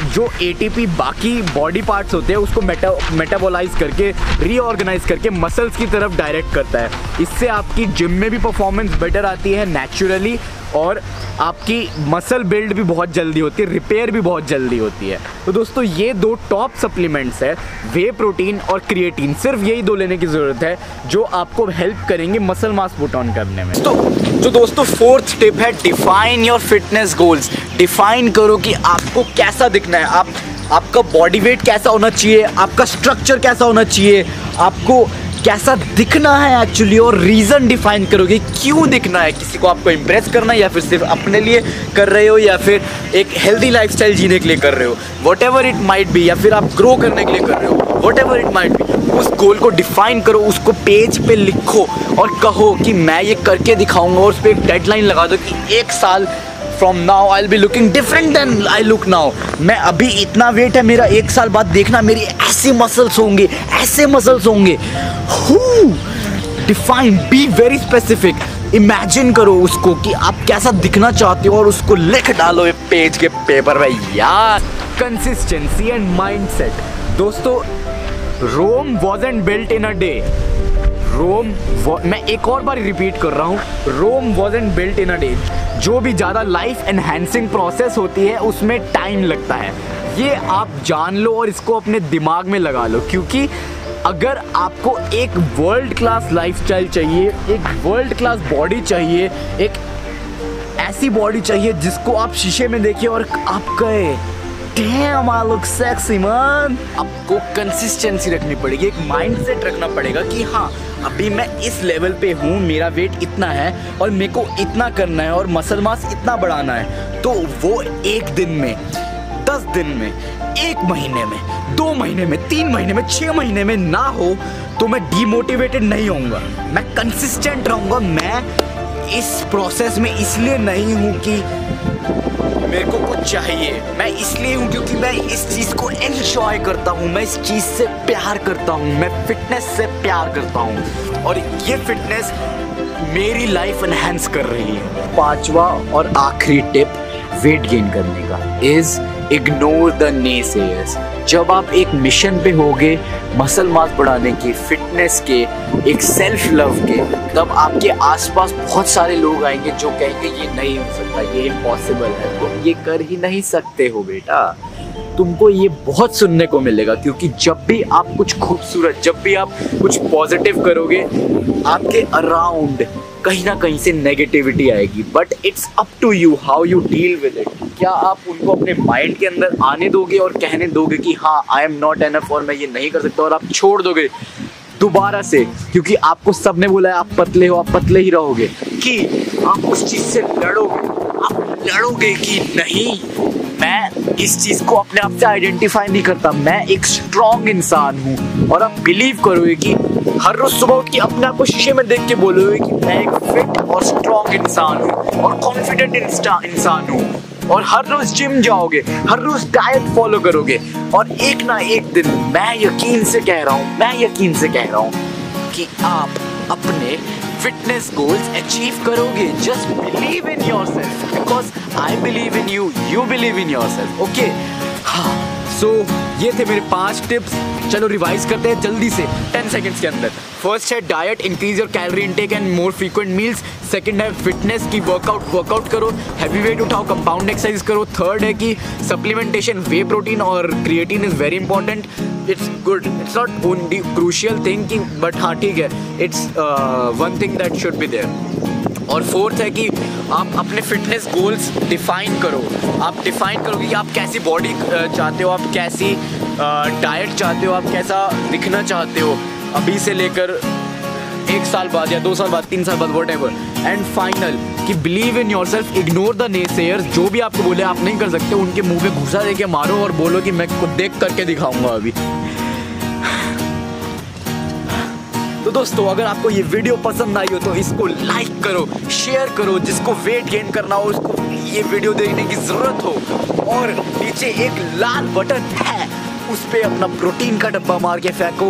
जो एटीपी बाकी बॉडी पार्ट्स होते हैं, उसको मेटा मेटाबोलाइज करके रीऑर्गेनाइज करके मसल्स की तरफ़ डायरेक्ट करता है। इससे आपकी जिम में भी परफॉर्मेंस बेटर आती है नेचुरली और आपकी मसल बिल्ड भी बहुत जल्दी होती है रिपेयर भी बहुत जल्दी होती है। तो दोस्तों, ये दो टॉप सप्लीमेंट्स है वे प्रोटीन और क्रिएटीन सिर्फ़ यही दो लेने की ज़रूरत है, जो आपको हेल्प करेंगे मसल मास पुट ऑन करने में। तो जो दोस्तों फोर्थ टिप है define your fitness goals define करो कि आपको कैसा दिखना है। आप, आपका बॉडी वेट कैसा होना चाहिए, आपका स्ट्रक्चर कैसा होना चाहिए, आपको कैसा दिखना है एक्चुअली और रीज़न डिफाइन करोगे क्यों दिखना है? किसी को आपको इम्प्रेस करना है या फिर सिर्फ़ अपने लिए कर रहे हो या फिर एक हेल्दी लाइफस्टाइल जीने के लिए कर रहे हो? Whatever it might be या फिर आप ग्रो करने के लिए कर रहे हो whatever it might be उस गोल को डिफाइन करो, उसको पेज पे लिखो और कहो कि मैं ये करके दिखाऊँगा और उस पर एक डेडलाइन लगा दो कि एक साल from now I be looking different than I look now मैं अभी इतना वेट है, मेरा एक साल बाद देखना, मेरी ऐसे मसल्स होंगे, ऐसे मसल्स होंगे। Define be very specific imagine करो उसको कि आप कैसा दिखना चाहते हो और उसको लिख डालो एक पेज के पेपर में। यार कंसिस्टेंसी एंड माइंडसेट दोस्तों Rome wasn't built in a day Rome मैं एक और बार रिपीट कर रहा हूँ, Rome was and built in a day जो भी ज़्यादा लाइफ एनहेंसिंग प्रोसेस होती है, उसमें टाइम लगता है। ये आप जान लो और इसको अपने दिमाग में लगा लो, क्योंकि अगर आपको एक वर्ल्ड क्लास लाइफस्टाइल चाहिए, एक वर्ल्ड क्लास बॉडी चाहिए, एक ऐसी बॉडी चाहिए जिसको आप शीशे में देखिए और आप कहे Damn, I look sexy, man. आपको कंसिस्टेंसी रखनी पड़ेगी एक माइंडसेट रखना पड़ेगा कि हाँ अभी मैं इस लेवल पे हूँ मेरा वेट इतना है और मेरे को इतना करना है और मसल मास इतना बढ़ाना है। तो वो एक दिन में दस दिन में एक महीने में दो महीने में तीन महीने में छह महीने में ना हो तो मैं डीमोटिवेटेड नहीं होऊँगा। मैं कंसिस्टेंट रहूँगा। मैं इस प्रोसेस में इसलिए नहीं हूँ कि मेरे को कुछ चाहिए। मैं इसलिए हूँ क्योंकि मैं इस चीज़ को एंजॉय करता हूँ। मैं इस चीज़ से प्यार करता हूँ। मैं फिटनेस से प्यार करता हूँ। और ये फिटनेस मेरी लाइफ एनहेंस कर रही है। पांचवा और आखिरी टिप वेट गेन करने का इज़ इग्नोर द नेसेयर्स जब आप एक मिशन पे होगे मसल मास बढ़ाने की फिटनेस के, एक सेल्फ लव के, तब आपके आसपास बहुत सारे लोग आएँगे जो कहेंगे, ये नहीं हो सकता, ये इम्पॉसिबल है। तुम ये कर ही नहीं सकते हो बेटा। तुमको ये बहुत सुनने को मिलेगा, क्योंकि जब भी आप कुछ खूबसूरत, जब भी आप कुछ पॉजिटिव करोगे, आपके अराउंड कहीं ना कहीं से नेगेटिविटी आएगी but it's up to you how you deal with it क्या आप उनको अपने माइंड के अंदर आने दोगे और कहने दोगे कि हाँ आई एम नॉट एनफ और मैं ये नहीं कर सकता और आप छोड़ दोगे दोबारा से, क्योंकि आपको सबने बोला है आप पतले हो, आप पतले ही रहोगे, कि आप उस चीज़ से लड़ोगे, आप लड़ोगे कि नहीं? मैं इस चीज़ को अपने आप से आइडेंटिफाई नहीं करता। मैं एक स्ट्रॉन्ग इंसान हूँ। और आप बिलीव करोगे कि हर रोज सुबह उठ के अपने आप को शीशे में देख के बोलोगे कि मैं एक फिट और स्ट्रॉन्ग इंसान हूँ और कॉन्फिडेंट इंसान हूँ। और हर रोज जिम जाओगे, हर रोज डाइट फॉलो करोगे और एक ना एक दिन मैं यकीन से कह रहा हूँ, मैं यकीन से कह रहा हूँ कि आप अपने फिटनेस गोल्स अचीव करोगे. Just believe in yourself because I believe in you you believe in yourself okay हाँ. सो so, ये थे मेरे पाँच टिप्स चलो रिवाइज करते हैं जल्दी से। टेन सेकेंड्स के अंदर। फ़र्स्ट है diet increase your calorie intake and more frequent meals second है फिटनेस की वर्कआउट वर्कआउट करो। हैवी वेट उठाओ कंपाउंड एक्सरसाइज करो। थर्ड है कि सप्लीमेंटेशन वे प्रोटीन और creatine is very important it's good it's not only crucial thing but हाँ ठीक है। It's one thing that should be there और फोर्थ है कि आप अपने फिटनेस गोल्स डिफाइन करो। आप डिफाइन करो कि आप कैसी बॉडी चाहते हो, आप कैसी डाइट चाहते हो, आप कैसा दिखना चाहते हो। अभी से लेकर एक साल बाद या दो साल बाद, तीन साल बाद वट एवर एंड फाइनल कि believe in yourself ignore the ने जो भी आपको बोले, आप नहीं कर सकते। उनके मुँह में घुसा दे के मारो और बोलो कि मैं खुद देख करके दिखाऊँगा अभी। तो दोस्तों, अगर आपको ये वीडियो पसंद आई हो तो इसको लाइक करो शेयर करो। जिसको वेट गेन करना हो, उसको ये वीडियो देखने की ज़रूरत हो। और नीचे एक लाल बटन है, उस पर अपना प्रोटीन का डब्बा मार के फेंको,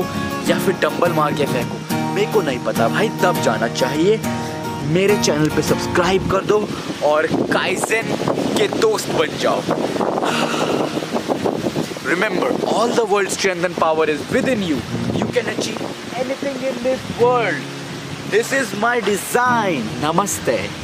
या फिर डंबल मार के फेंको। मेरे को नहीं पता भाई, तब जाना चाहिए। मेरे चैनल पे सब्सक्राइब कर दो और काइजन के दोस्त बन जाओ। Remember all the world strength and power is with you. You. Can achieve anything in this world. This is my design. Namaste.